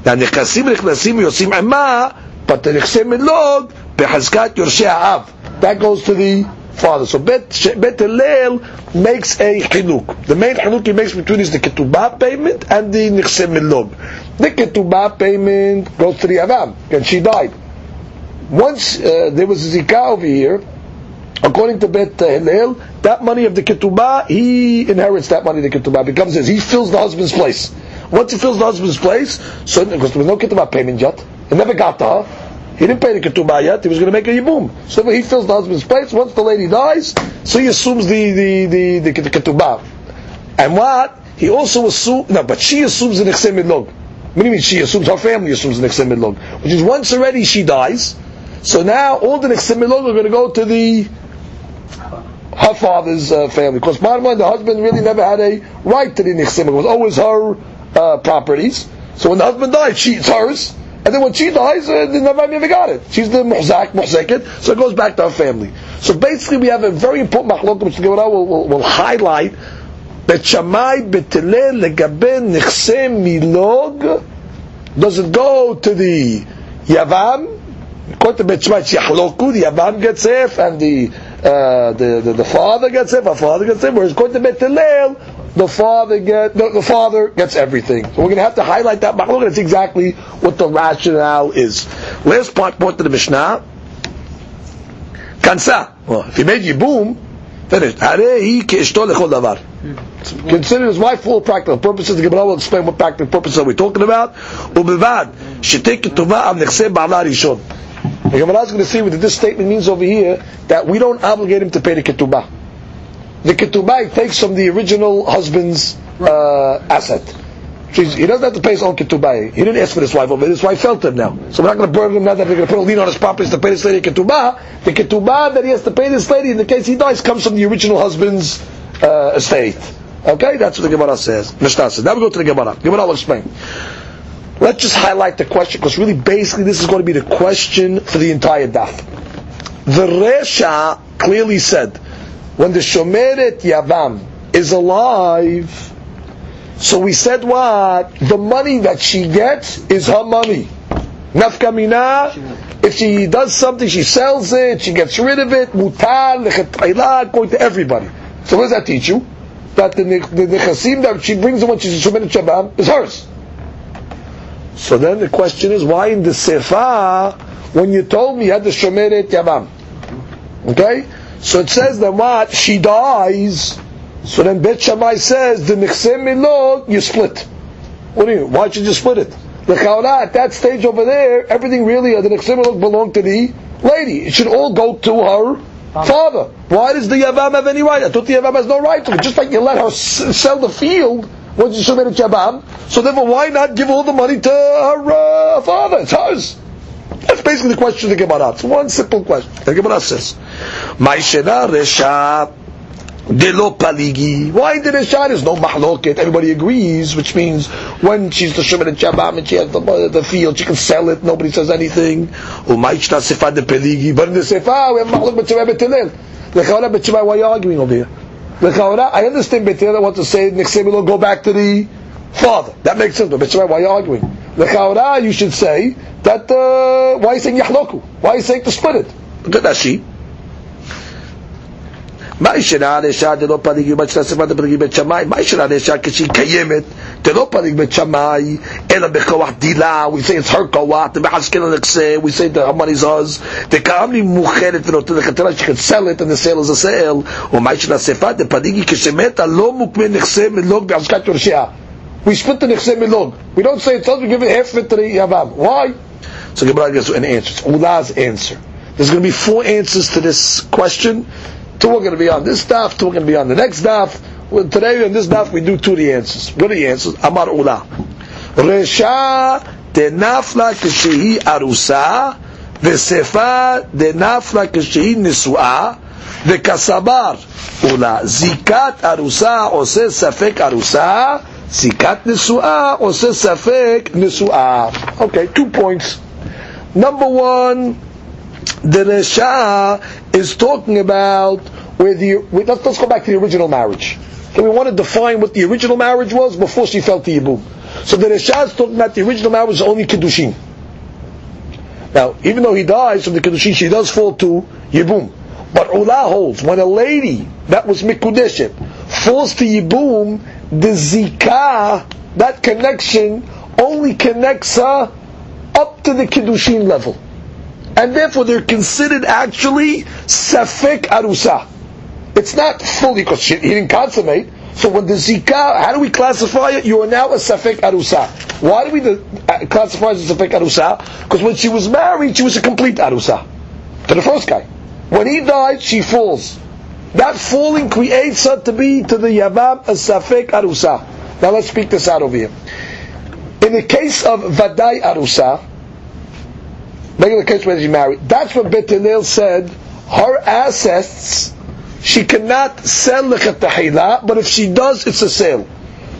Now nechnasim nechnasim yosim ema, but the nechsim milog behazkat yorshei av. That goes to the father. So Bet, Bet Hillel makes a chiluk. The main chiluk he makes between is the ketubah payment and the nichse milog. The ketubah payment goes to the Avam, and she died. Once uh, there was a zikah over here, according to Bet Hillel, that money of the ketubah, he inherits that money the ketubah, becomes his. He fills the husband's place. Once he fills the husband's place, so because there was no ketubah payment yet, it never got to her, he didn't pay the ketubah yet. He was going to make a yibum. So he fills the husband's place. Once the lady dies, so he assumes the the the, the, the ketubah. And what he also assumes no, but she assumes the nechse midlog. What do you mean she assumes? Her family assumes the nechse midlog, which is once already she dies. So now all the Nechsim Milog are going to go to the her father's uh, family. Because bottom line, the husband really never had a right to the Nechsim. It was always her uh, properties. So when the husband died, she, it's hers. And then when she dies, uh, the Navai never got it. She's the Muhzak, Muhzeket, so it goes back to her family. So basically we have a very important machlok which the Gemara will, will, highlight that Shamai betele legaben nechse milog does it go to the Yavam? According to Bet Shammai, the Yavam gets if, and the, uh, the, the, the father gets if, our father gets if, whereas according to the father get the, the, father gets everything. So we're going to have to highlight that machlok. That's exactly what the rationale is. Last part, point to the Mishnah. Kansa. Well, if he made yibum, finished. Hmm. Consider his wife for all practical purposes. The Gemara will explain what practical purposes are we talking about. Ubivad, shetek ketuvah av nechse rishon. The Gemara is going to see what this statement means over here, that we don't obligate him to pay the ketubah the ketubah takes from the original husband's uh, asset. She's, he doesn't have to pay his own ketubah. He didn't ask for his wife over. His wife felt him now. So we're not going to burn him now that we're going to put a lien on his property to pay this lady ketubah. The ketubah that he has to pay this lady in the case he dies comes from the original husband's uh, estate. Okay, that's what the Gemara says. Mishnah says. Now we go to the Gemara. Gemara will explain. Let's just highlight the question because really, basically, this is going to be the question for the entire daf. The Resha clearly said when the Shomeret Yavam is alive, so we said what? The money that she gets is her money. Nafkamina, if she does something, she sells it, she gets rid of it, lechetayla, going to everybody. So what does that teach you? That the, the, nechasim that she brings in when she's a Shomeret Yavam is hers. So then the question is, why in the Sefer, when you told me you had the Shomeret Yavam? Okay? So it says that what? She dies. So then Bet Shammai says, the Nichsem Milog, you split. What do you mean? Why should you split it? The Chaura, at that stage over there, everything really, uh, the Nichsem Milog belonged to the lady. It should all go to her father. Why does the Yavam have any right? I thought the Yavam has no right to it. Just like you let her sell the field Once when she submitted Yavam, so therefore why not give all the money to her uh, father? It's hers. That's basically the question the Gemara. It's one simple question. The Gemara says, Ma'ishena Resha Delo Paligi. Why did Resha? There's no mahloket. Everybody agrees, which means when she's the Shemin and Shabbat and she has the, the field, she can sell it, nobody says anything. U'ma'ishna Sefa de Peligi. But in the Sefa, we have mahlok b'tzivah b'tilel. The Chaura b'tzivah, why are you arguing over here? The Chaura, I understand b'tilel want to say, Nechsemilo, go back to the father. That makes sense, but why are you arguing? The Chaura, you should say, that uh, why are you saying yahloku? Why are you saying to split it? Look at Rashi. מה ישנה האישה דלא פליגי בת של אספת הפליגי בית שמאי? מה ישנה האישה כשהיא קיימת דלא פליג בית שמאי אלא בכוח דילה, we say it's her כוח, דבחזקאל הנכסה, we say the money's ours, דקרם לי מוכרת ונותן לכתלה she can sell it and the sale is a sale, ומה ישנה אספת הפליגי כשמתה לא מוקמה נכסה מלוג בהחזקת יורשיה. we split the nechseh milon. We don't say it's us, we give it half to the yavam. Why? So Gemara gives an answer. It's Ula's answer. There's going to be four answers to this question. Two are going to be on this daf, two are going to be on the next daf. Well, today in this daf we do two of the answers. What are the answers? Amar Ula. Resha denafla kishihi arusa v'sefa denafla kishihi nisua v'kasabar Ula. Zikat arusa ose safek arusa zikat nisua ose safek nisua. Okay, two points. Number one, the Resha is talking about where the let's, let's go back to the original marriage. Okay, we want to define what the original marriage was before she fell to Yibum. So the Resha is talking about the original marriage is only Kiddushin. Now, even though he dies from the Kiddushin, she does fall to Yibum. But Ula holds, when a lady that was Mikudeshet falls to Yibum, the Zikah, that connection, only connects her up to the Kiddushin level. And therefore they're considered actually Safek Arusa. It's not fully, because he didn't consummate. So when the Zikah, how do we classify it? You are now a Safek Arusa. Why do we the, uh, classify as a Arusa? Because when she was married, she was a complete Arusa. To the first guy. When he died, she falls. That falling creates her to be to the Yavam a Safek Arusa. Now let's speak this out over here. In the case of Vadai Arusa, Regular case where she married. That's what Bet Hillel said. Her assets, she cannot sell lechatahila, but if she does, it's a sale.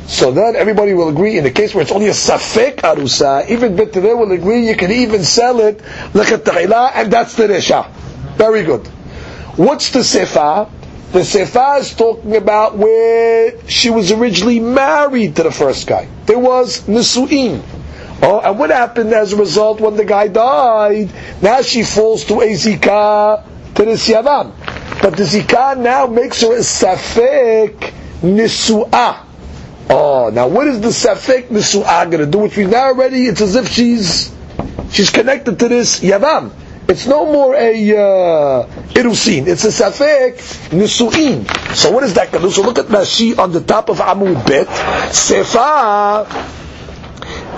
So then everybody will agree in the case where it's only a safek arusa, even Hillel will agree you can even sell it lechatahila, and that's the resha. Very good. What's the sefa? The sefa is talking about where she was originally married to the first guy. There was nisu'in. Oh, and what happened as a result when the guy died? Now she falls to a zikah to the siyavam. But the zikah now makes her a safek nisu'ah. Oh, now what is the safek nisu'ah going to do? Which we now already, it's as if she's she's connected to this yavam. It's no more a uh, irusin. It's a safek nisu'in. So what is that? So look at Rashi on the top of Amud Bet. Sefa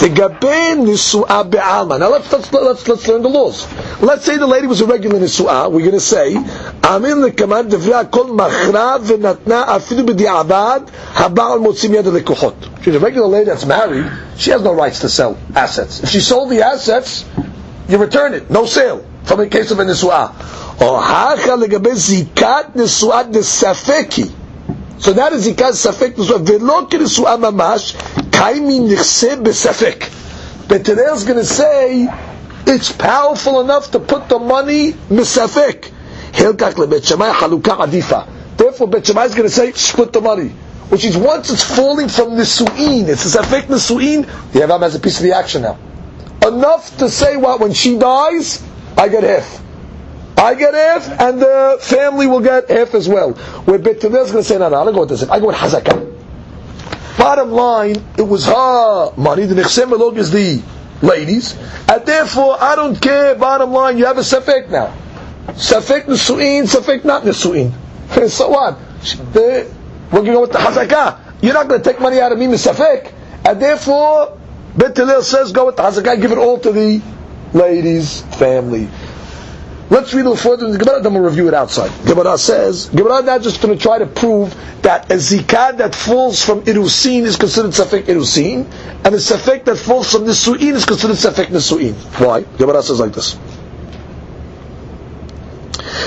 Tegabe nisu'a be'alma. Now let's, let's, let's, let's learn the laws. Let's say the lady was a regular nisu'a. We're going to say, Amin lekamav devra kol machra v'natna afidu b'di'abad haba'al motzim yad lekuchot. She's a regular lady that's married. She has no rights to sell assets. If she sold the assets, you return it. No sale. From the case of a nisu'a. Or hacha legabe zikat nisu'at nesafeki. So that is zikat safek nisu'a. Ke nisu'a mamash Kaimi nichse besefek. But today is going to say it's powerful enough to put the money misafek. Hilkak lebet shemai haluka adifa. Therefore, Bet is going to say split the money. Which is once it's falling from the su'in, it's a safek su'in. the Yavam has a piece of the action now. Enough to say what, when she dies, I get half. I get half, and the family will get half as well. Where Bet is going to say, no, no, I don't go with this. I go with hazakah. Bottom line, it was her money. The nechsem is the ladies, and therefore I don't care. Bottom line, you have a safek now. Safek nesuin, safek not nesuin. [laughs] so what? we're going with the hazakah. You're not going to take money out of me, safek, and therefore Bet says go with the hazakah, give it all to the ladies' family. Let's read a little further in the Gemara, then we'll review it outside. Gemara says, Gemara now just going to try to prove that a zikah that falls from irusin is considered safek irusin, and a safek that falls from nisuin is considered safek nisuin. Why? Gemara says like this.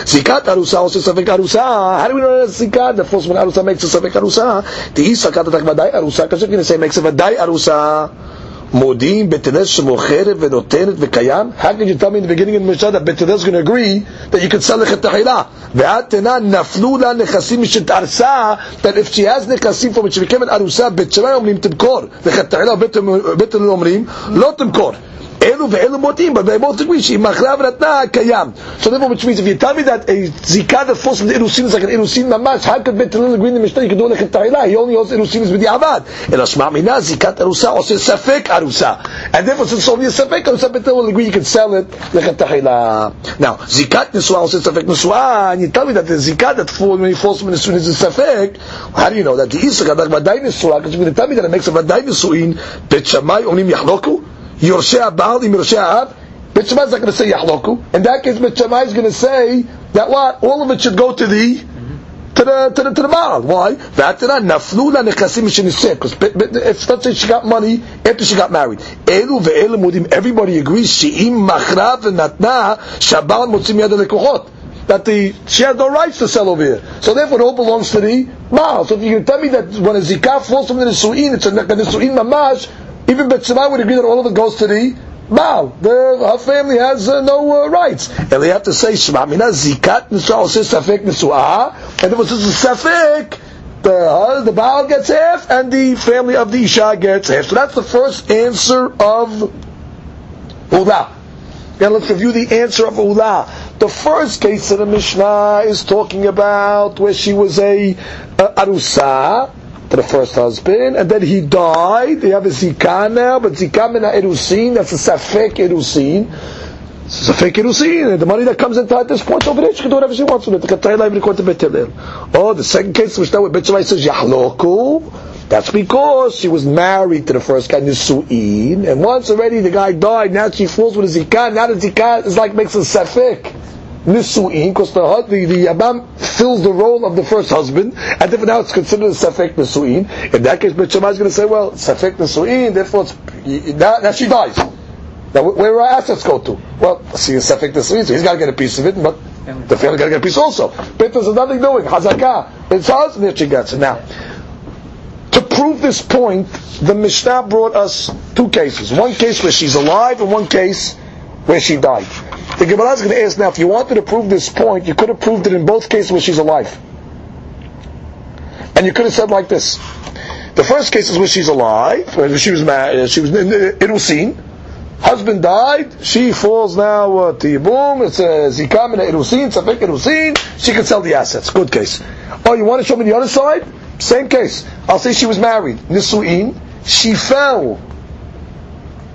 Zikat arusa also safek arusa. How do we know that zikat that falls from arusa makes a safek arusa? The isakat atak vadai arusa. Because you're going to say makes a vadai arusa. Modim Betenes Shemocheret Venotenet Vekayam. How can you tell me in the beginning of the Mishnah that Betenes is going to agree that you can sell the Chetahila? Ve'atena naflu la nechasim mishet arsa that if she has nechasim from which she became an arusa, Bet Shemai omrim timkor. The Chetahila Betel omrim lo timkor. Elu ve'elu motim, but they both agree, she machra v'ratna kayam. So therefore, which means if you tell me that a zikah that falls from the irusin is like an irusin mamash, how could Bet agree in the Mishnah, you can do like a ta'ila, he only holds irusin is with the avad. And Ashma mina, zikat arusa, also safek arusa. And therefore, since only a safek arusa, Bet will agree you can sell it like a ta'ila. Now, zikat niswa also safek niswa, and you tell me that the zikat that falls when he falls from the irusin is a safek, how do you know that? The isa kadak vaday niswa, because you're going to tell me that it makes a vaday nisuin, Bet Shammai only yahloku, Yorshei Abal, Im Ab, Bet not going to say Yahloku. In that case, Bet is going to say that what? All of it should go to the to the to the to the Baal. Why? Because if let's say she got money after she got married. Everybody agrees. She'im machra v'natna shabal motzim yad lekochot. That the she has no rights to sell over here. So therefore, it all belongs to the Baal. So if you can tell me that when a zikah falls from the Nisuin, it's a Nisuin mamash, even Bet would agree that all of it goes to the Baal. The, her family has uh, no uh, rights. And they have to say, Shema mina zikat says safek nisuah, and if it's a safek, the, uh, the Baal gets half, and the family of the Isha gets half. So that's the first answer of Ula. Now let's review the answer of Ula. The first case of the Mishnah is talking about where she was a arusa, to the first husband, and then he died. They have a zikah now, but zikah mina erusin, that's a safek erusin. Safek erusin, the money that comes into at this point over there, she can do whatever she wants with it. Oh, the second case, which that with Bet says yahloku. That's because she was married to the first guy, Nisu'in, and once already the guy died, now she falls with a zikah, now the zikah is like makes a safek nisu'in, because the, the, the Yabam fills the role of the first husband, and therefore now it's considered a safek nisu'in. In that case, Bet is going to say, well, safek nisu'in, therefore it's, now, now she dies. Now, where our assets go to? Well, see, Safek Nisui, so he's got to get a piece of it, but the family got to get a piece also. Pintas has nothing doing. Hazakah, it's hers, and she gets it. Now, to prove this point, the Mishnah brought us two cases. One case where she's alive, and one case where she died. The Gemara is going to ask now, if you wanted to prove this point, you could have proved it in both cases where she's alive. And you could have said like this. The first case is where she's alive, where she was married, uh, she was in uh, Irusin. Husband died, she falls now uh, to Yibum, it's a Zikam in Irusin, Safek Irusin, she can sell the assets. Good case. Oh, you want to show me the other side? Same case. I'll say she was married. Nisuin, she fell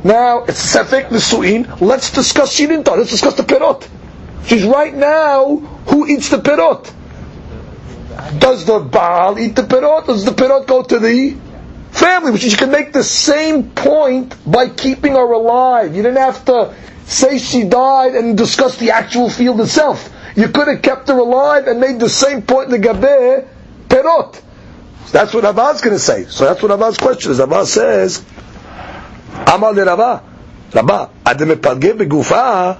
now it's Sefik Nisuin. Let's discuss she didn't Let's discuss the pirot. She's right now. Who eats the pirot? Does the Baal eat the pirot? Does the pirot go to the family? Which you can make the same point by keeping her alive. You didn't have to say she died and discuss the actual field itself. You could have kept her alive and made the same point in the Gabeh pirot. So that's what Abbas going to say. So that's what Abbas' question is. Abbas says, Amal de Rabba. Rabba, Adam begufa.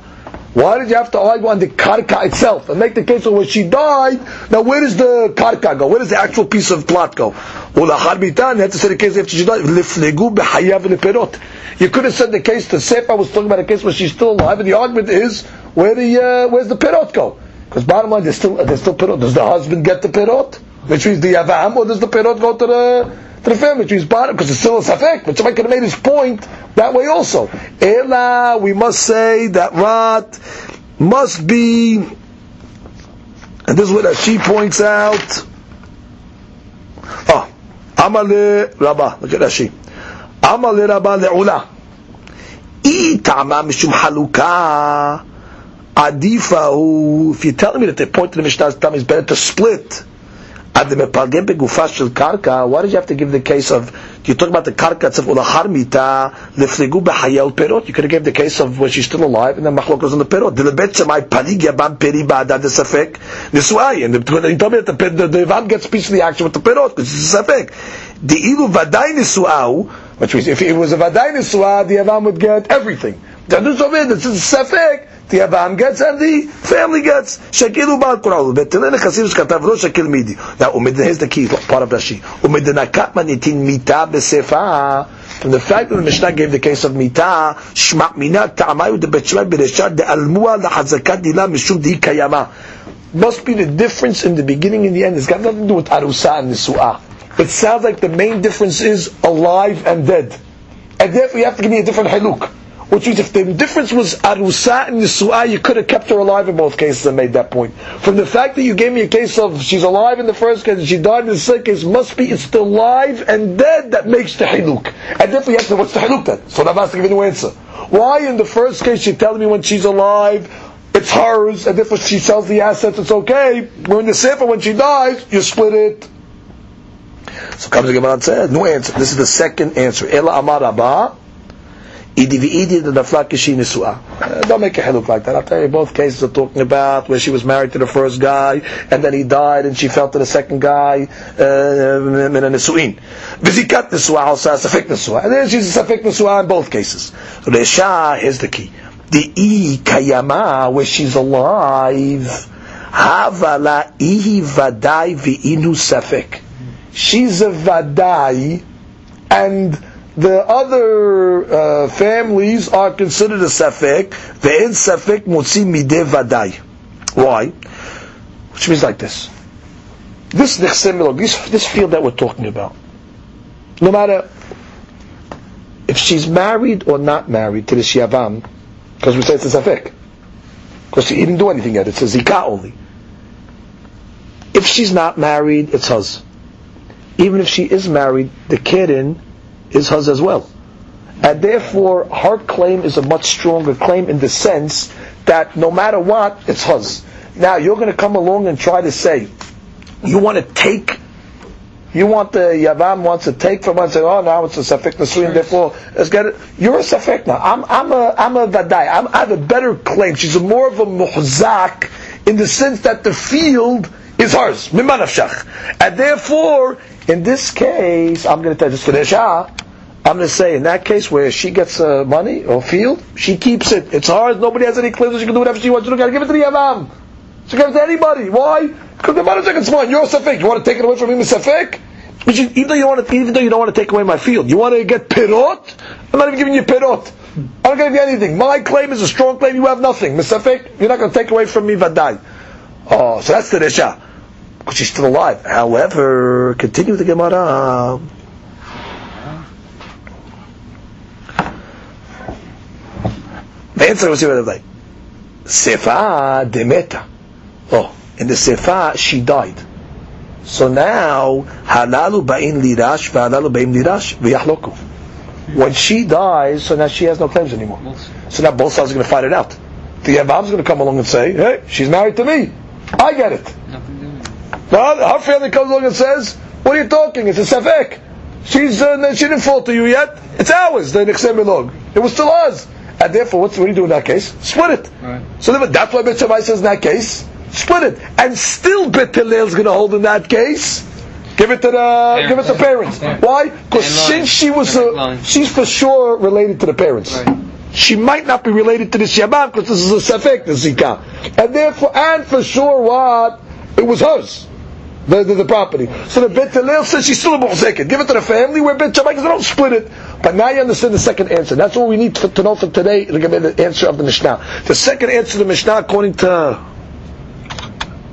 Why did you have to argue on the karka itself and make the case of where she died? Now, where does the karka go? Where does the actual piece of plot go? ולאחר ביתן, you have to say the case after she died, לפלגו בחייו ולפירות. You could have said the case, the Sefer was talking about a case where she's still alive, and the argument is, where the, uh, where's the pirot go? Because bottom line, there's still, there's still pirot. Does the husband get the pirot? Which means the yavam, or does the pirot go to the, to the family tree's bottom because it's still a safek. But somebody could have made his point that way also. Ela, we must say that rot must be, and this is what she points out. Ah, oh, Amale Rabba. Look at Rashi. Amale Rabba le'ula. Mishum haluka. Adifa, if you're telling me that they point to the Mishnah's time, is better to split why did you have to give the case of, you talk about the karka of ulachar mita, lefligu b'hayel perot, you could have given the case of when she's still alive, and then machlok goes on the perot. The lebet semai palig yabam peri ba'adad safek, nisuai, and you told me that the, the, the Yavam gets piece of the action with the perot, because it's a safek. The ilu vaday nisuau, which means if it was a vaday nisuah, the Yavam would get everything. This is a safek, the Avam gets and the family gets. Kural. Betilin chassidus katav lo midi. Now, umidin, here's the key part of Rashi. Umidin mita besefa. From the fact that the Mishnah gave the case of mita, shma mina ta'amayu de betshmai bereshad de almua lahazakat dila mishum di kayama. Must be the difference in the beginning and the end. It's got nothing to do with arusa and nisu'ah. It sounds like the main difference is alive and dead. And therefore you have to give me a different haluk. Which means if the difference was Arusa and Yisu'a, you could have kept her alive in both cases and made that point. From the fact that you gave me a case of she's alive in the first case and she died in the second case, must be it's still alive and dead that makes the Hiluk. And therefore you have to what's the Hiluk then? So Navas give you the answer. Why in the first case you're telling me when she's alive, it's hers, and therefore she sells the assets, it's okay. When the Sefer, when she dies, you split it. So comes the Gemara and says, no answer. This is the second answer. Ela Amar Rabbah. Idi the. Uh, don't make a haluk like that. I'll tell you, both cases are talking about where she was married to the first guy, and then he died, and she fell to the second guy, uh, in a nisuin. V'zikat nisua also safek nisua. And then she's a safek nisua in both cases. Resha, is the key. The i kayama, where she's alive, havala ihi vadai v'inu safek. She's a vadai, and the other uh, families are considered a safek. Ve'en safek motzi mideh vadai. Why? Which means like this. This this this field that we're talking about, no matter if she's married or not married to the shiavam, because we say it's a safek, because she didn't do anything yet. It's a zikah only. If she's not married, it's hers. Even if she is married, the kidin is hers as well. And therefore, her claim is a much stronger claim in the sense that no matter what, it's hers. Now, you're going to come along and try to say, you want to take, you want the Yavam wants to take from us and say, oh, now it's a Safek Nasuin, therefore, let's get it. You're a Safek now. I'm, I'm a, I'm a Vadai. I'm, I have a better claim. She's a more of a Muhzak in the sense that the field is hers, mimanafshach. And therefore, in this case, I'm going to tell you, just Kadesha, I'm going to say in that case where she gets uh, money or field, she keeps it. It's hard. Nobody has any claims. She can do whatever she wants. You don't got to give it to the Yavam. She can give it to anybody. Why? Because the money's like it's mine. You're a safek. You want to take it away from me, safek? Even though you don't want to, even though you don't want to take away my field, you want to get pirot. I'm not even giving you pirot. I'm not going to give you anything. My claim is a strong claim. You have nothing. Misafek, you're not going to take away from me vaday. Oh, so that's the resha. She's still alive. However, continue with the Gemara. The answer was here like Sefa demeta. Oh, in the Sefa she died. So now halalu ba'in lirash v'halalu ba'in lirash v'yahloku. When she dies, so now she has no claims anymore. So now both sides are going to fight it out. The Yavam's going to come along and say, "Hey, she's married to me. I get it." Now her family comes along and says, "What are you talking? It's a safek. She's uh, she didn't fall to you yet. It's ours. The nexem It was still ours." And therefore, what's, what do you do in that case? Split it. Right. So that's why Bet Shammai says in that case, split it. And still Bet Hillel is going to hold in that case. Give it to the parents. give it to parents. parents. Why? Because since she was a, she's for sure related to the parents. Right. She might not be related to the Shabbat because this is a Safek, the Zika. And therefore, and for sure what? It was hers the, the, the property. So the Bet says she's still a Mu'zekid. Give it to the family, where Bet Shammai says don't split it. But now you understand the second answer. That's what we need to, to know for today to give the answer of the Mishnah. The second answer to the Mishnah, according to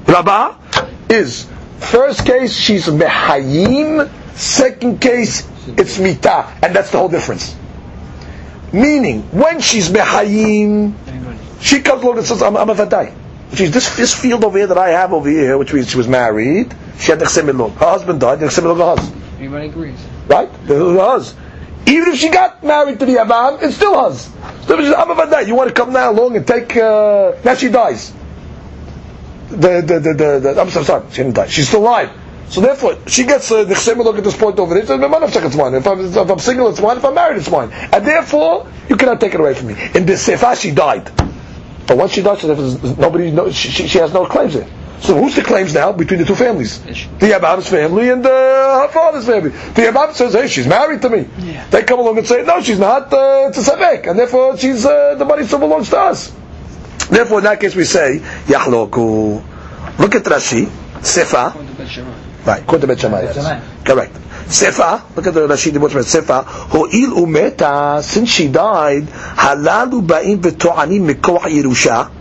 Rabbah, is first case she's Mehayim, second case it's Mita. And that's the whole difference. Meaning, when she's Mehayim, she comes along and says, I'm, I'm a Vadai. Which means this, this field over here that I have over here, which means she was married, she had Nechsem Her husband died, Nechsem Milog hers. Everybody agrees. Right? Was Even if she got married to the Yavam, it's still hers. So I'm about that. you want to come now along and take, uh, now she dies. The, the, the, the, the, I'm sorry, she didn't die. She's still alive. So therefore, she gets uh, the look at this point over there. Says, it's mine. If I'm, if I'm single, it's mine. If I'm married, it's mine. And therefore, you cannot take it away from me. In this sefer, she died. But once she dies, nobody knows, she, she has no claims there. So who's the claims now between the two families? The Yabam's family and uh, her father's family. The Yabam says, hey, she's married to me. Yeah. They come along and say, no, she's not. Uh, it's a Safek. And therefore, she's uh, the money still belongs to us. Therefore, in that case, we say, Yahloku. Look at Rashi. Sefa. Right, Kont Bet Correct. Sefa, look at the Rashi Dibot Sefa, Ho'il umeta, since she died, halalu ba'im v'to'anim mikoach Yerusha,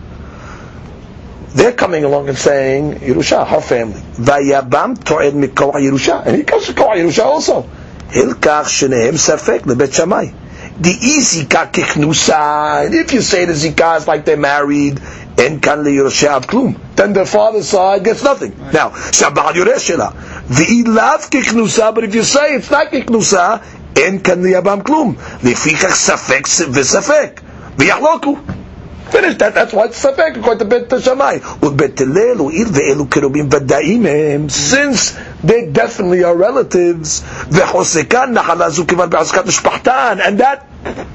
they're coming along and saying, Yerusha, her family. Vayabam to'ed mikoach Yerusha, and he comes to koach Yerusha also. Hilkach shenehem safek lebet Shammai. The easy kiknusa, and if you say the zikah is like they're married, en kan liyirosheav klum. Then the father's side gets nothing. Now, shabal yoreshela. V'ilav kiknusa, but if you say it's not kiknusa, en kan liyabam klum. Lefikach safek v'safek. V'yahloku. Finish that. That's why it's safek according to Bet Shammai. Ubet Hillel u'il ve'elu kerubim. Since they definitely are relatives, ve'hosekan nahalazu kivan be'askat mishpachtan, and that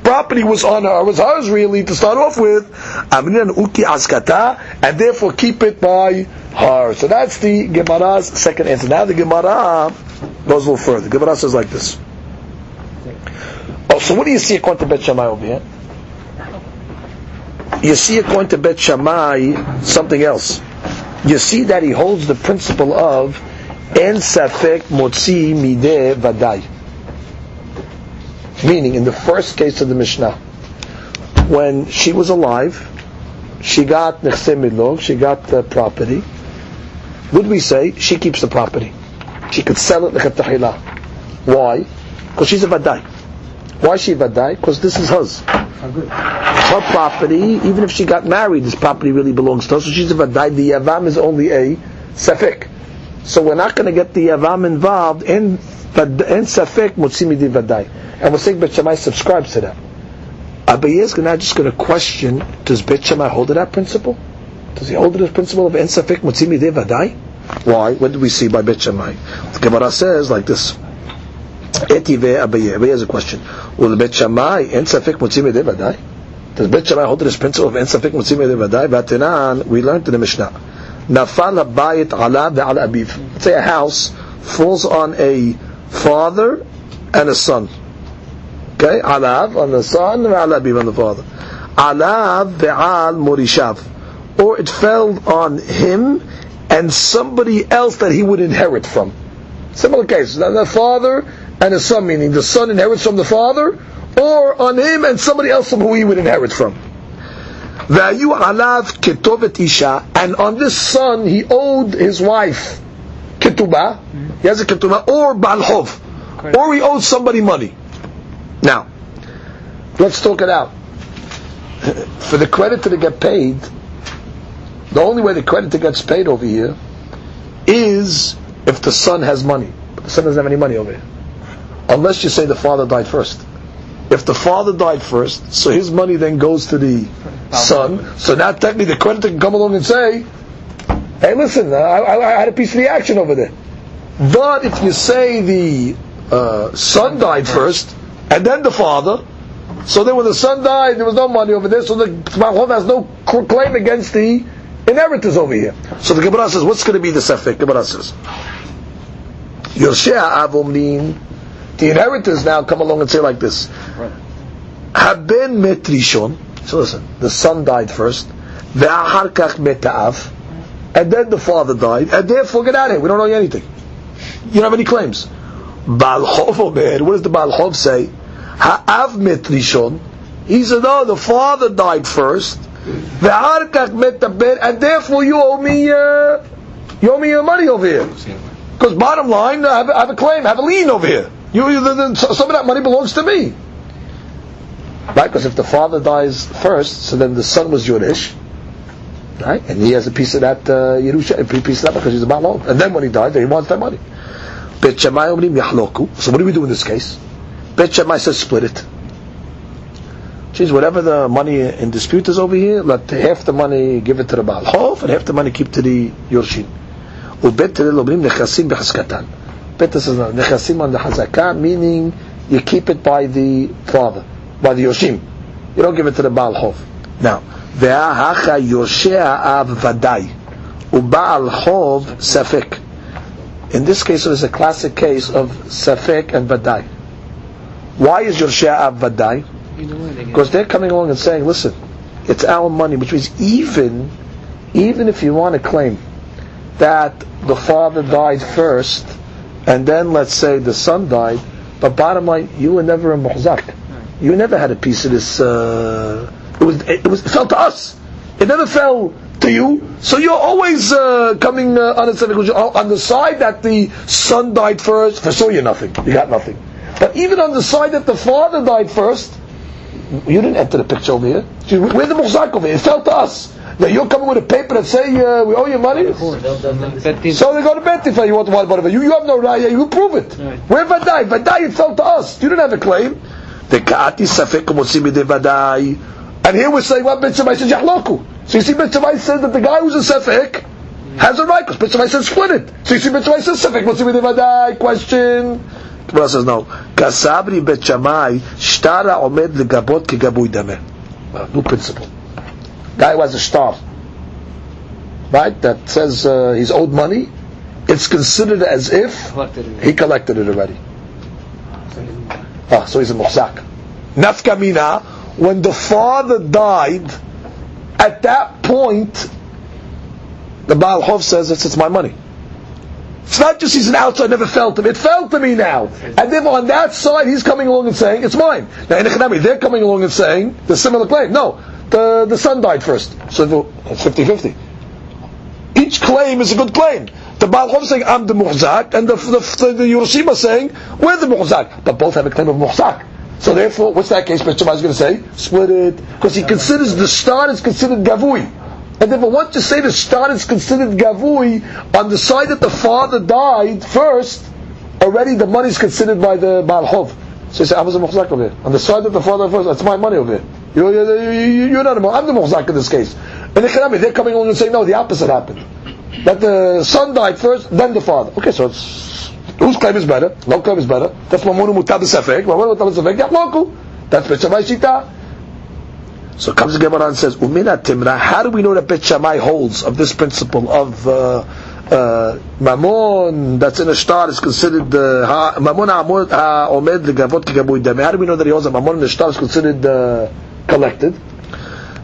property was on her, was hers really to start off with. Aminan uki askata, and therefore keep it by her. So that's the Gemara's second answer. Now the Gemara goes a little further. The Gemara says like this. Oh, so what do you see according to Bet Shammai over here? You see according to Bet Shammai something else. You see that he holds the principle of en safek motzi mideh vadai. Meaning, in the first case of the Mishnah, when she was alive, she got she got the property. Would we say she keeps the property? She could sell it lechatahila. Why? Because she's a vadai. Why is she vadai? Because this is hers. Her property, even if she got married, this property really belongs to her. So she's a vadai. The yavam is only a safek. So we're not going to get the yavam involved in in safek mutzimi di vadai. And we're saying Bet Shammai subscribes to that. Abaye is now just going to question: Does Bet Shammai hold to that principle? Does he hold to this principle of en safek mutzimi di vadai? Why? What do we see by Bet Shammai? The Gemara says like this. Etive Abaye. Abaye has a question. Will Bet Shammai en safek mutzim yedei? Does Bet Shammai hold this principle of en safek? Vatinan, we learned in the Mishnah. Nafal habayit ala ve'ala abiv. Say a house falls on a father and a son. Okay, alav on the son, alav on the father. Alav ve'al morishav. Or it fell on him and somebody else that he would inherit from. Similar case. The father and the son, meaning the son inherits from the father, or on him and somebody else from who he would inherit from. Vayu alav ketovet isha, and on this son he owed his wife ketubah, he has a ketubah, or balhov, or he owed somebody money. Now, let's talk it out. For the creditor to get paid, the only way the creditor gets paid over here is if the son has money. But the son doesn't have any money over here. Unless you say the father died first. If the father died first, so his money then goes to the son, so now technically the creditor can come along and say, hey listen, I, I, I had a piece of the action over there. But if you say the uh, son died first, and then the father, so then when the son died, there was no money over there, so the Malchov has no claim against the inheritors over here. So the Gemara says, what's going to be the Sefik? Gemara says, Yoshea Avomlin, the inheritors now come along and say like this, Haben metrishon, so listen, the son died first, ve'ahar kach meta'av, and then the father died, and therefore get out of here, we don't owe you anything. You don't have any claims. Baal Chov Omer, what does the Baal Chov say? Ha'av metrishon, he said, no, the father died first, and therefore you owe me, uh, you owe me your money over here. Because bottom line, I have, I have, a claim, I have a lien over here. You, you the, the, some of that money belongs to me. Right? Because if the father dies first, so then the son was Jewish. Right? And he has a piece of that uh, Yerusha, a piece of that because he's a baal. And then when he dies, then he wants that money. So what do we do in this case? Bet Shammai says split it. Jeez, whatever the money in dispute is over here, let half the money give it to the Baal Hof, and half the money keep to the Yorshim. Says nechasim on the hazakah, meaning you keep it by the father, by the yoshim. You don't give it to the Baal Chov. Now, ve'ahacha yoshea av vadai, u'Baal Chov safek. In this case, it is a classic case of safek and vadai. Why is yoshea av vadai? Because they're coming along and saying, listen, it's our money, which means even, even if you want to claim that the father died first, and then let's say the son died, but bottom line, you were never a muhzak. You never had a piece of this. Uh, it was it was it fell to us. It never fell to you. So you're always uh, coming uh, on, on the side that the son died first. For sure, you're nothing. You got nothing. But even on the side that the father died first, you didn't enter the picture over here. We're the muhzak over here. It fell to us. Now you're coming with a paper that say uh, we owe you money. So they go to Betif. You want to whatever. You you have no raya. You prove it. Where Vadai? Vadai it fell to us. You didn't have a claim. The kaati safek motzim Vadai. And here we're saying what well, Beit says yahloku. So you see Beit says that the guy who's a safek has a right because Beit says split it. So you see Beit says safek motzim Vadai. Question. Gemara says no. Kasabri Bet Shammai shtara omed legabot kegabui dameh. New principle. Guy who has a star, right? That says uh, he's owed money. It's considered as if he collected it already. Ah, so he's a muhzak. Nafkamina, when the father died, at that point, the Baal Hov says it's, it's my money. It's not just he's an outside, never felt him. It felt to me now. And then on that side, he's coming along and saying, it's mine. Now in Echanami, they're coming along and saying the similar claim. No, the, the son died first. So it's 50-50. Each claim is a good claim. The Baal saying, I'm the muhzak, and the, the, the, Yerushima saying, we're the muhzak. But both have a claim of muhzak. So therefore, what's that case? Beit is going to say, split it. Because he considers the start is considered gavui. And therefore, once you say the start is considered gavui, on the side that the father died first, already the money is considered by the Baal. So you say, I was a muhzak over here. On the side that the father first, that's my money over here. You're, you're, you're not a I'm the muhzak in this case. And they're coming along and saying, no, the opposite happened. That the son died first, then the father. Okay, so it's, whose claim is better? No claim is better. That's Mamunu Mutab Safek. Mamunu Mutab Safek, local. That's Bet Shita. So comes the Gemara and says, Umina Timra, how do we know that Bet holds of this principle of uh, uh, that's in a star is considered uh, mamon ha'omed legavot kigabui. How do we know that he holds a mamon in the star is considered uh, collected?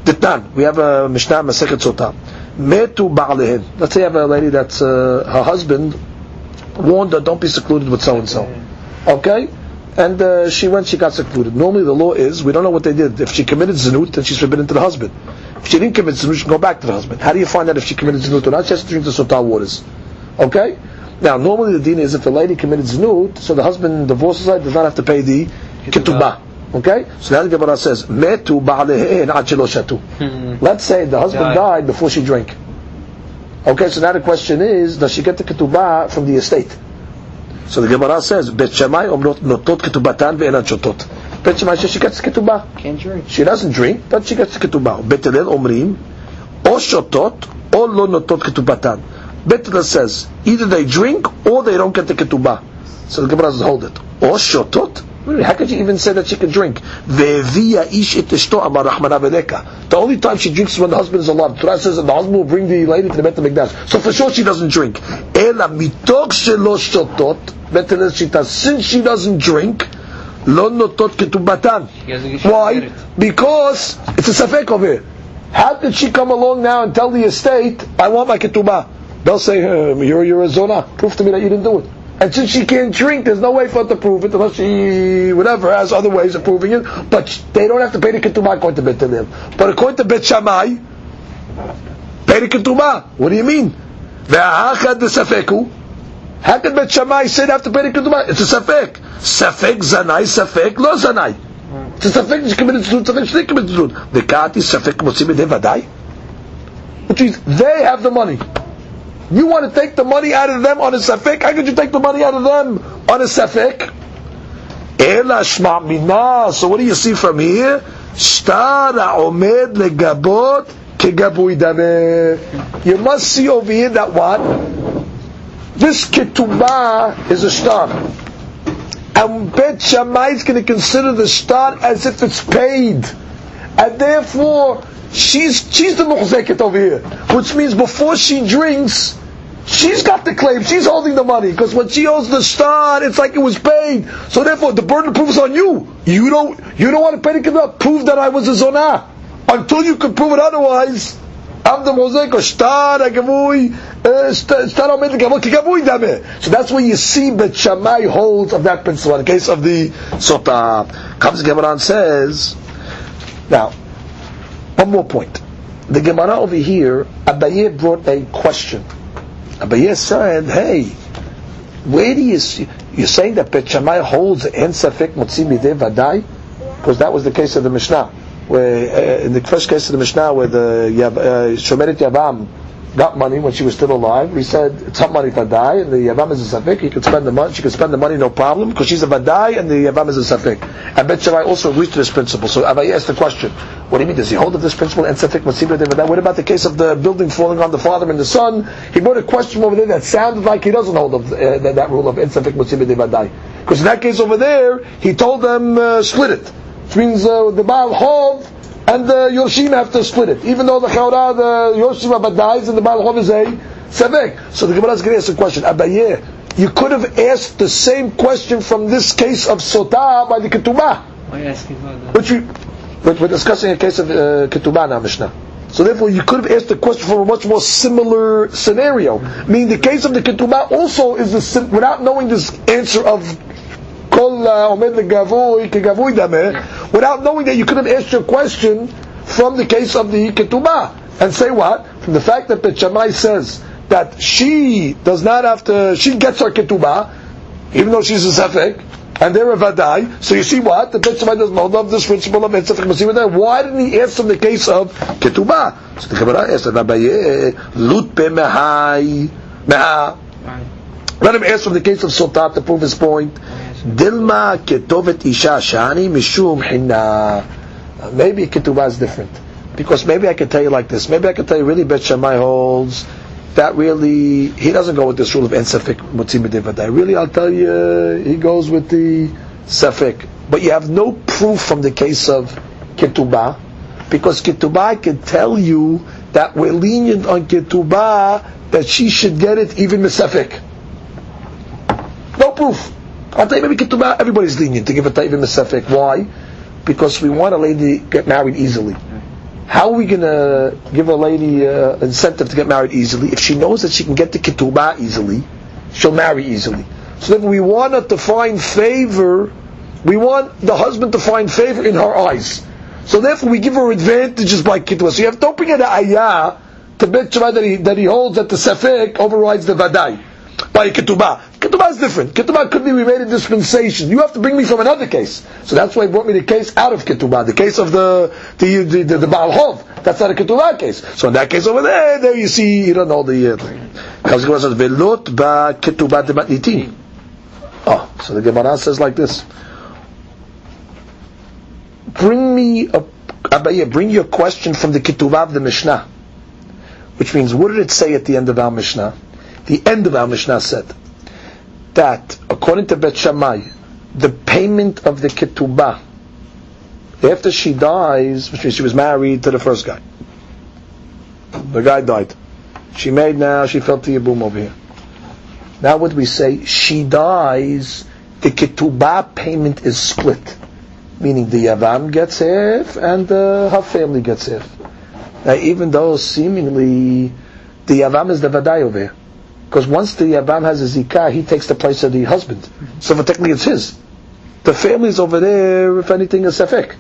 Ditnan, we have a Mishnah Masechet Sotah. Metu ba'alehen. Let's say you have a lady that's uh, her husband warned her, don't be secluded with so and so. Okay? And uh, she went, she got secluded. Normally the law is, we don't know what they did. If she committed zinut, then she's forbidden to the husband. If she didn't commit zinut, she can go back to the husband. How do you find out if she committed zinut or not? She has to drink the sotah waters. Okay? Now, normally the deen is if the lady committed zinut, so the husband divorces her, does not have to pay the ketubah. Okay? So now the Gemara says, Metu ba'alehen shatu. Hmm. Let's say the husband died before she drank. Okay, so now the question is, does she get the ketubah from the estate? So the Gemara says, Bet Shammai omrot notot ketubatan ve'enan shotot. Bet Shammai says she gets ketubah. Can't drink. She doesn't drink, but she gets the ketubah. Bet Hillel omrim, o shotot, o lo notot ketubatan. Bet Hillel says, either they drink or they don't get the ketubah. So the Gemara says, hold it. O shotot? How could you even say that she can drink? Ve'evia ish et eshto amar rahmana veleka. The only time she drinks is when the husband is alive. Torah says that the husband will bring the lady to the Bet HaMikdash. So for sure she doesn't drink. Ela mitok shelo shotot. Bet Hillel shita. Since she doesn't drink. Why? Because it's a safek over here. How did she come along now and tell the estate, I want my ketubah? They'll say, uh, you're, you're a zona. Prove to me that you didn't do it. And since she can't drink, there's no way for her to prove it unless she, whatever, has other ways of proving it. But they don't have to pay the ketubah according to Bet Hillel. But according to Bet Shammai, pay the ketubah. What do you mean? Ve'ahachad safeku. How can Bet Shammai say they have to pay the ketubah? It's a safek. Safek zanai, safek lo zanai. It's a safek she committed to safek she didn't commit to The kati safek motzim vadai. Which means they have the money. You want to take the money out of them on a safek? How could you take the money out of them on a safek? So what do you see from here? You must see over here that what? This ketubah is a star. And Bet Shammai is going to consider the star as if it's paid. And therefore, she's she's the muhzeket over here, which means before she drinks, she's got the claim, she's holding the money because when she owes the star, it's like it was paid. So therefore, the burden of proof is on you. You don't you don't want to pay the kibbutz. Prove that I was a zonah until you can prove it otherwise. I'm the mosaic star agavui uh, star omed kigavui. So that's where you see Bet Shammai holds of that principle in the case of the sota. Comes Gemara and says, now one more point. The Gemara over here, Abaye brought a question. Abaye said, hey, where do you see, you're saying that Bet holds en safek motzi midei vadai? Because that was the case of the Mishnah. Where, uh, in the first case of the Mishnah, where the uh, Shomeret Yavam got money when she was still alive, we said it's not money vadai, and the Yavam is a safek, he could spend the money, she could spend the money no problem, because she's a vadai, and the Yavam is a safek. And Bet Shammai also agrees to this principle. So Abaye asked the question, what do you mean? Does he hold of this principle? And Safik Masibra Devadah? What about the case of the building falling on the father and the son? He brought a question over there that sounded like he doesn't hold of uh, that, that rule of Safik Masibra Devadah. Because in that case over there, he told them uh, split it. Which means uh, the Baal Hov and the Yoshim have to split it. Even though the Chaura, the Yoshim dies and the Baal Hov is a Safik. So the Gemara is going to ask a question. Abaye, you could have asked the same question from this case of Sotah by the Ketubah. Why are you asking for that? Which you, but we're discussing a case of uh, Ketubah now, Mishnah. So therefore, you could have asked the question from a much more similar scenario. Meaning, the case of the Ketubah also is the sim- without knowing this answer of Kol uh, Omed Legavui Kegavui Dameh, without knowing that you could have asked your question from the case of the Ketubah and say what? From the fact that the Shammai says that she does not have to, she gets her Ketubah, even though she's a Safek, and they're a vadai. So you see what the Bet Shammai doesn't hold of this principle of etzafik masim Why didn't he ask in the case of ketubah? So the Gemara asked Abaye lut pe mehai meha. Let him ask from the case of sotat to prove his point. Dilma ketovet isha shani mishum hinna. Maybe ketubah is different because maybe I could tell you like this. Maybe I could tell you really Bet Shammai holds that really he doesn't go with this rule of ensafik mutzim b'devadai. Really, I'll tell you, he goes with the safik. But you have no proof from the case of ketubah, because ketubah can tell you that we're lenient on ketubah that she should get it even misafik. No proof. I'll tell you, maybe ketubah, everybody's lenient to give a it even misafik. Why? Because we want a lady to get married easily. How are we going to give a lady uh, incentive to get married easily? If she knows that she can get the ketubah easily, she'll marry easily. So then we want her to find favor, we want the husband to find favor in her eyes. So therefore we give her advantages by ketubah. So you have to bring an ayah to Bet that he, that he holds that the safek overrides the vadai by ketubah. Ketubah is different. Ketubah could be we made a dispensation. You have to bring me from another case. So that's why he brought me the case out of ketubah, the case of the the the, the, the Baal Hov. That's not a ketubah case. So in that case over there, there you see you don't know the uh, thing. Velot ba ketubah. Oh, so the Gemara says like this. Bring me a Abaye, bring your question from the ketubah of the Mishnah. Which means, what did it say at the end of our Mishnah? The end of our Mishnah said that, according to Bet Shammai, the payment of the ketubah after she dies, which means she was married to the first guy. The guy died. She made now, she fell to Yibum over here. Now what we say? She dies, the ketubah payment is split. Meaning the Yavam gets half and uh, her family gets half. Now, even though seemingly the Yavam is the Vadai over here. Because once the Yavam has a Zikah, he takes the place of the husband. So technically it's his. The family is over there, if anything, is Safek.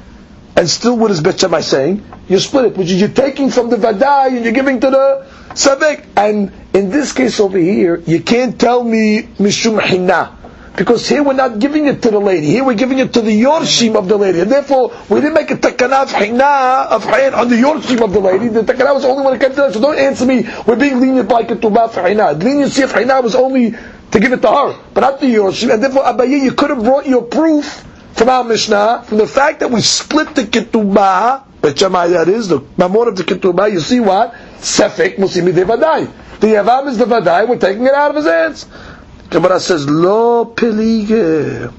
And still, what is Bet Shammai saying? You split it, which is you're taking from the Vadai and you're giving to the Safek. And in this case over here, you can't tell me Mishum Hinna. Because here we're not giving it to the lady. Here we're giving it to the yorshim of the lady. And therefore, we didn't make a takana of hina, of hain on the yorshim of the lady. The takana was only when it came to that. So don't answer me, we're being lenient by ketubah for hina. The leniency of hina was only to give it to her, but not the yorshim. And therefore, Abaye, you could have brought your proof from our Mishnah, from the fact that we split the ketubah, but Shammai that is, the mamor of the ketubah, you see what? Sefik musimi de vadai. The yavam is the vadai, we're taking it out of his hands. Gemara says, Lo pelige.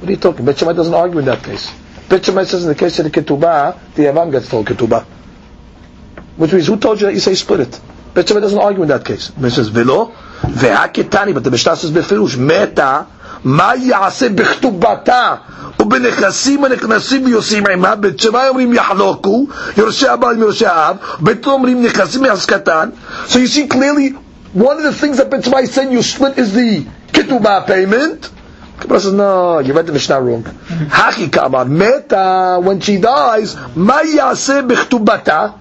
What are you talking? Bet Shammai doesn't argue in that case. Bet Shammai says in the case of the ketubah, the Yavam gets told ketubah. Which means, who told you that you say split it? Bet Shammai doesn't argue in that case. He says, Velo, ve'aketani, but the Mishnah says befirush, meta, מה יעשה בכתובתה ובנכסים הנכנסים ויוסעים עמה, בית שמאי אומרים יחלוקו, יורשי הבעל עם יורשי האב, בית אומרים נכסים מחזקתן. So you see clearly one of the things that Betzvai said you split is the ketubah payment. Kabbalah says, no, you read the Mishnah wrong. Mm-hmm. Haki kamar, meta, when she dies, ma yaseh b'chtubata,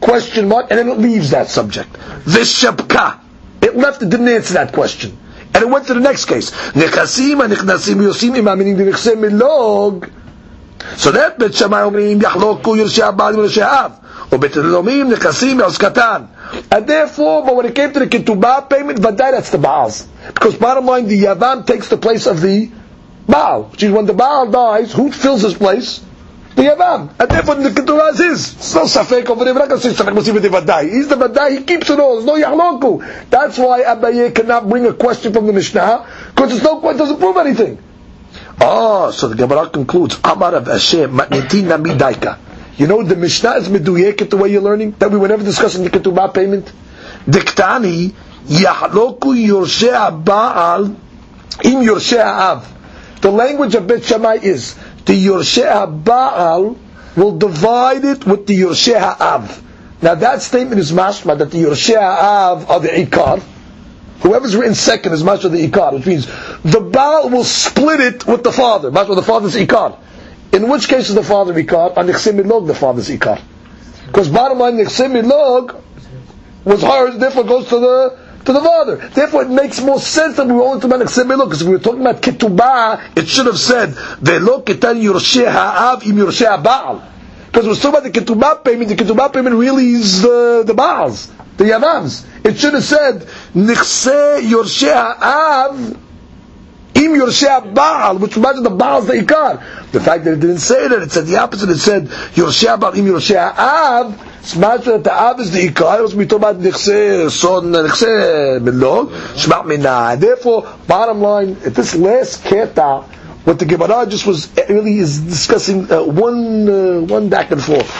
question mark, and then it leaves that subject. V'shapka. It left, it didn't answer that question. And it went to the next case. Nechasim ha'nichnasim yosim imam, meaning the nechsem milog. So that Bet Shammai אומרים יחלוקו יורשי הבעל ויורשי האב. ובית הלאומים נכסים מעוז קטן. And therefore, but when it came to the ketubah payment, vaday that's the Baal's. Because bottom line, the Yavam takes the place of the Baal. Which is when the Baal dies, who fills his place? The Yavam. And therefore the ketubah is his. It's no safek over there. We're not going to say safek musib the vaday. He's the vaday, he keeps it all. There's no yahloku. That's why Abaye cannot bring a question from the Mishnah, because it's no, it doesn't prove anything. Oh, so the Gemara concludes, Amar of. You know the Mishnah is meduyeket the way you're learning that we were never discussing the ketubah payment. Diktani yahloku yorshei baal im yorshei av. The language of Bet Shammai is the yorshei baal will divide it with the yorshei av. Now that statement is mashma that the yorshei av are the ikar. Whoever's written second is mashma the ikar, which means the baal will split it with the father. Mashma the father's ikar. In which case is the father Ikar? On Milog, the father's Ikar. Because bottom line, Milog was hard, therefore goes to the to the father. Therefore, it makes more sense that we were only talking about Nechsim Milog, because if we were talking about Ketubah, it should have said, Velo Ketan Yorsheh Ha'av Im Yorsheh Baal. Because we're talking about the Ketubah payment, the Ketubah payment really is the, the Baals, the Yavams. It should have said, Nechse Yorsheh Ha'av Im Yorsheh Baal, which imagine the Baal is the Ikar. The fact that it didn't say that, it said the opposite. It said Yorsheh Baal Im Yorsheh Av. Smash that the Av is the Ikar. It was we talk about Nechse Son Nechse Milog Shma Mina. Therefore, bottom line, at this last keta, what the Gemara just was really is discussing uh, one uh, one back and forth.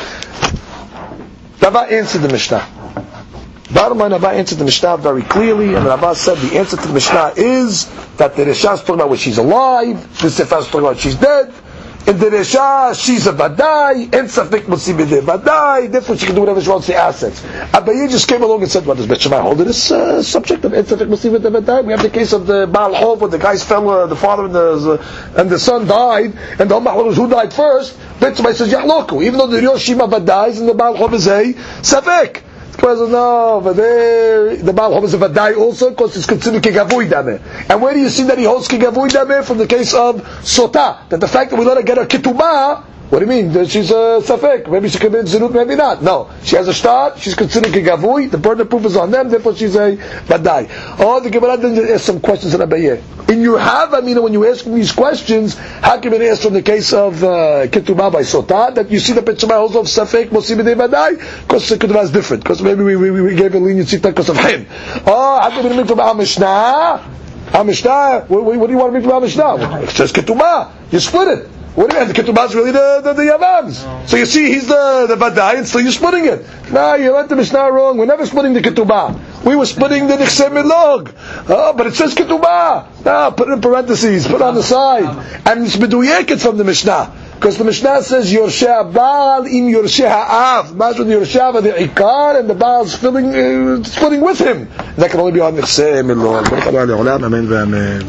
Rabbah answered the Mishnah. Bottom line, Rabbah answered the Mishnah very clearly, and Rabbah said the answer to the Mishnah is that the Risha is talking about when she's alive, the Sefer is talking about she's dead, and the Resha, she's a Vadai, and Safik Musibide Vadai, therefore she can do whatever she wants to the assets. Abaye just came along and said, what does Bet Shammai hold this uh, subject of Safik Musibide Vadai? We have the case of the Baal Hov, where the guy's fellow, the father and the, and the son died, and the Ummah who died first, Bet Shammai says, Yahloku, even though the Yoshima Vadai and the Baal Hov is a Safik. Because no, but there, the Baal Hov is a Vadai also, because it's considered Kigavui Dameh. And where do you see that he holds Kigavui Dameh? From the case of Sota, that the fact that we let her get her Ketubah, what do you mean? She's a safek. Maybe she committed zinut, maybe not. No, she has a start. She's considered kigavui. The burden of proof is on them. Therefore, she's a badai. Oh, the Gemara then ask some questions in Abaye. In your have, I mean, when you ask these questions, how can it ask from the case of uh, ketubah by sota that you see the Bet Shammai holds of safek mosibidei badai? Because the ketubah is different. Because maybe we, we, we gave a leniency because of him. Oh, how can it from our Mishnah? Our Mishnah. What, what, do you want to mean from our Mishnah? It says ketubah. You split it. What do you mean? The ketubah is really the, the, the yavams. So you see, he's the, the vadai, and still you're splitting it. No, you let the Mishnah wrong. We're never splitting the ketubah. We were splitting the milog. Oh, but it says ketubah. No, put it in parentheses, put it on the side. And it's meduyeket from the Mishnah. Because the Mishnah says Yorsheh Baal im Yorsheh Ha'av. Imagine the Yorsheh the Ikar and the Baal is filling, uh, splitting with him. That can only be on Nechseh Milog. Amen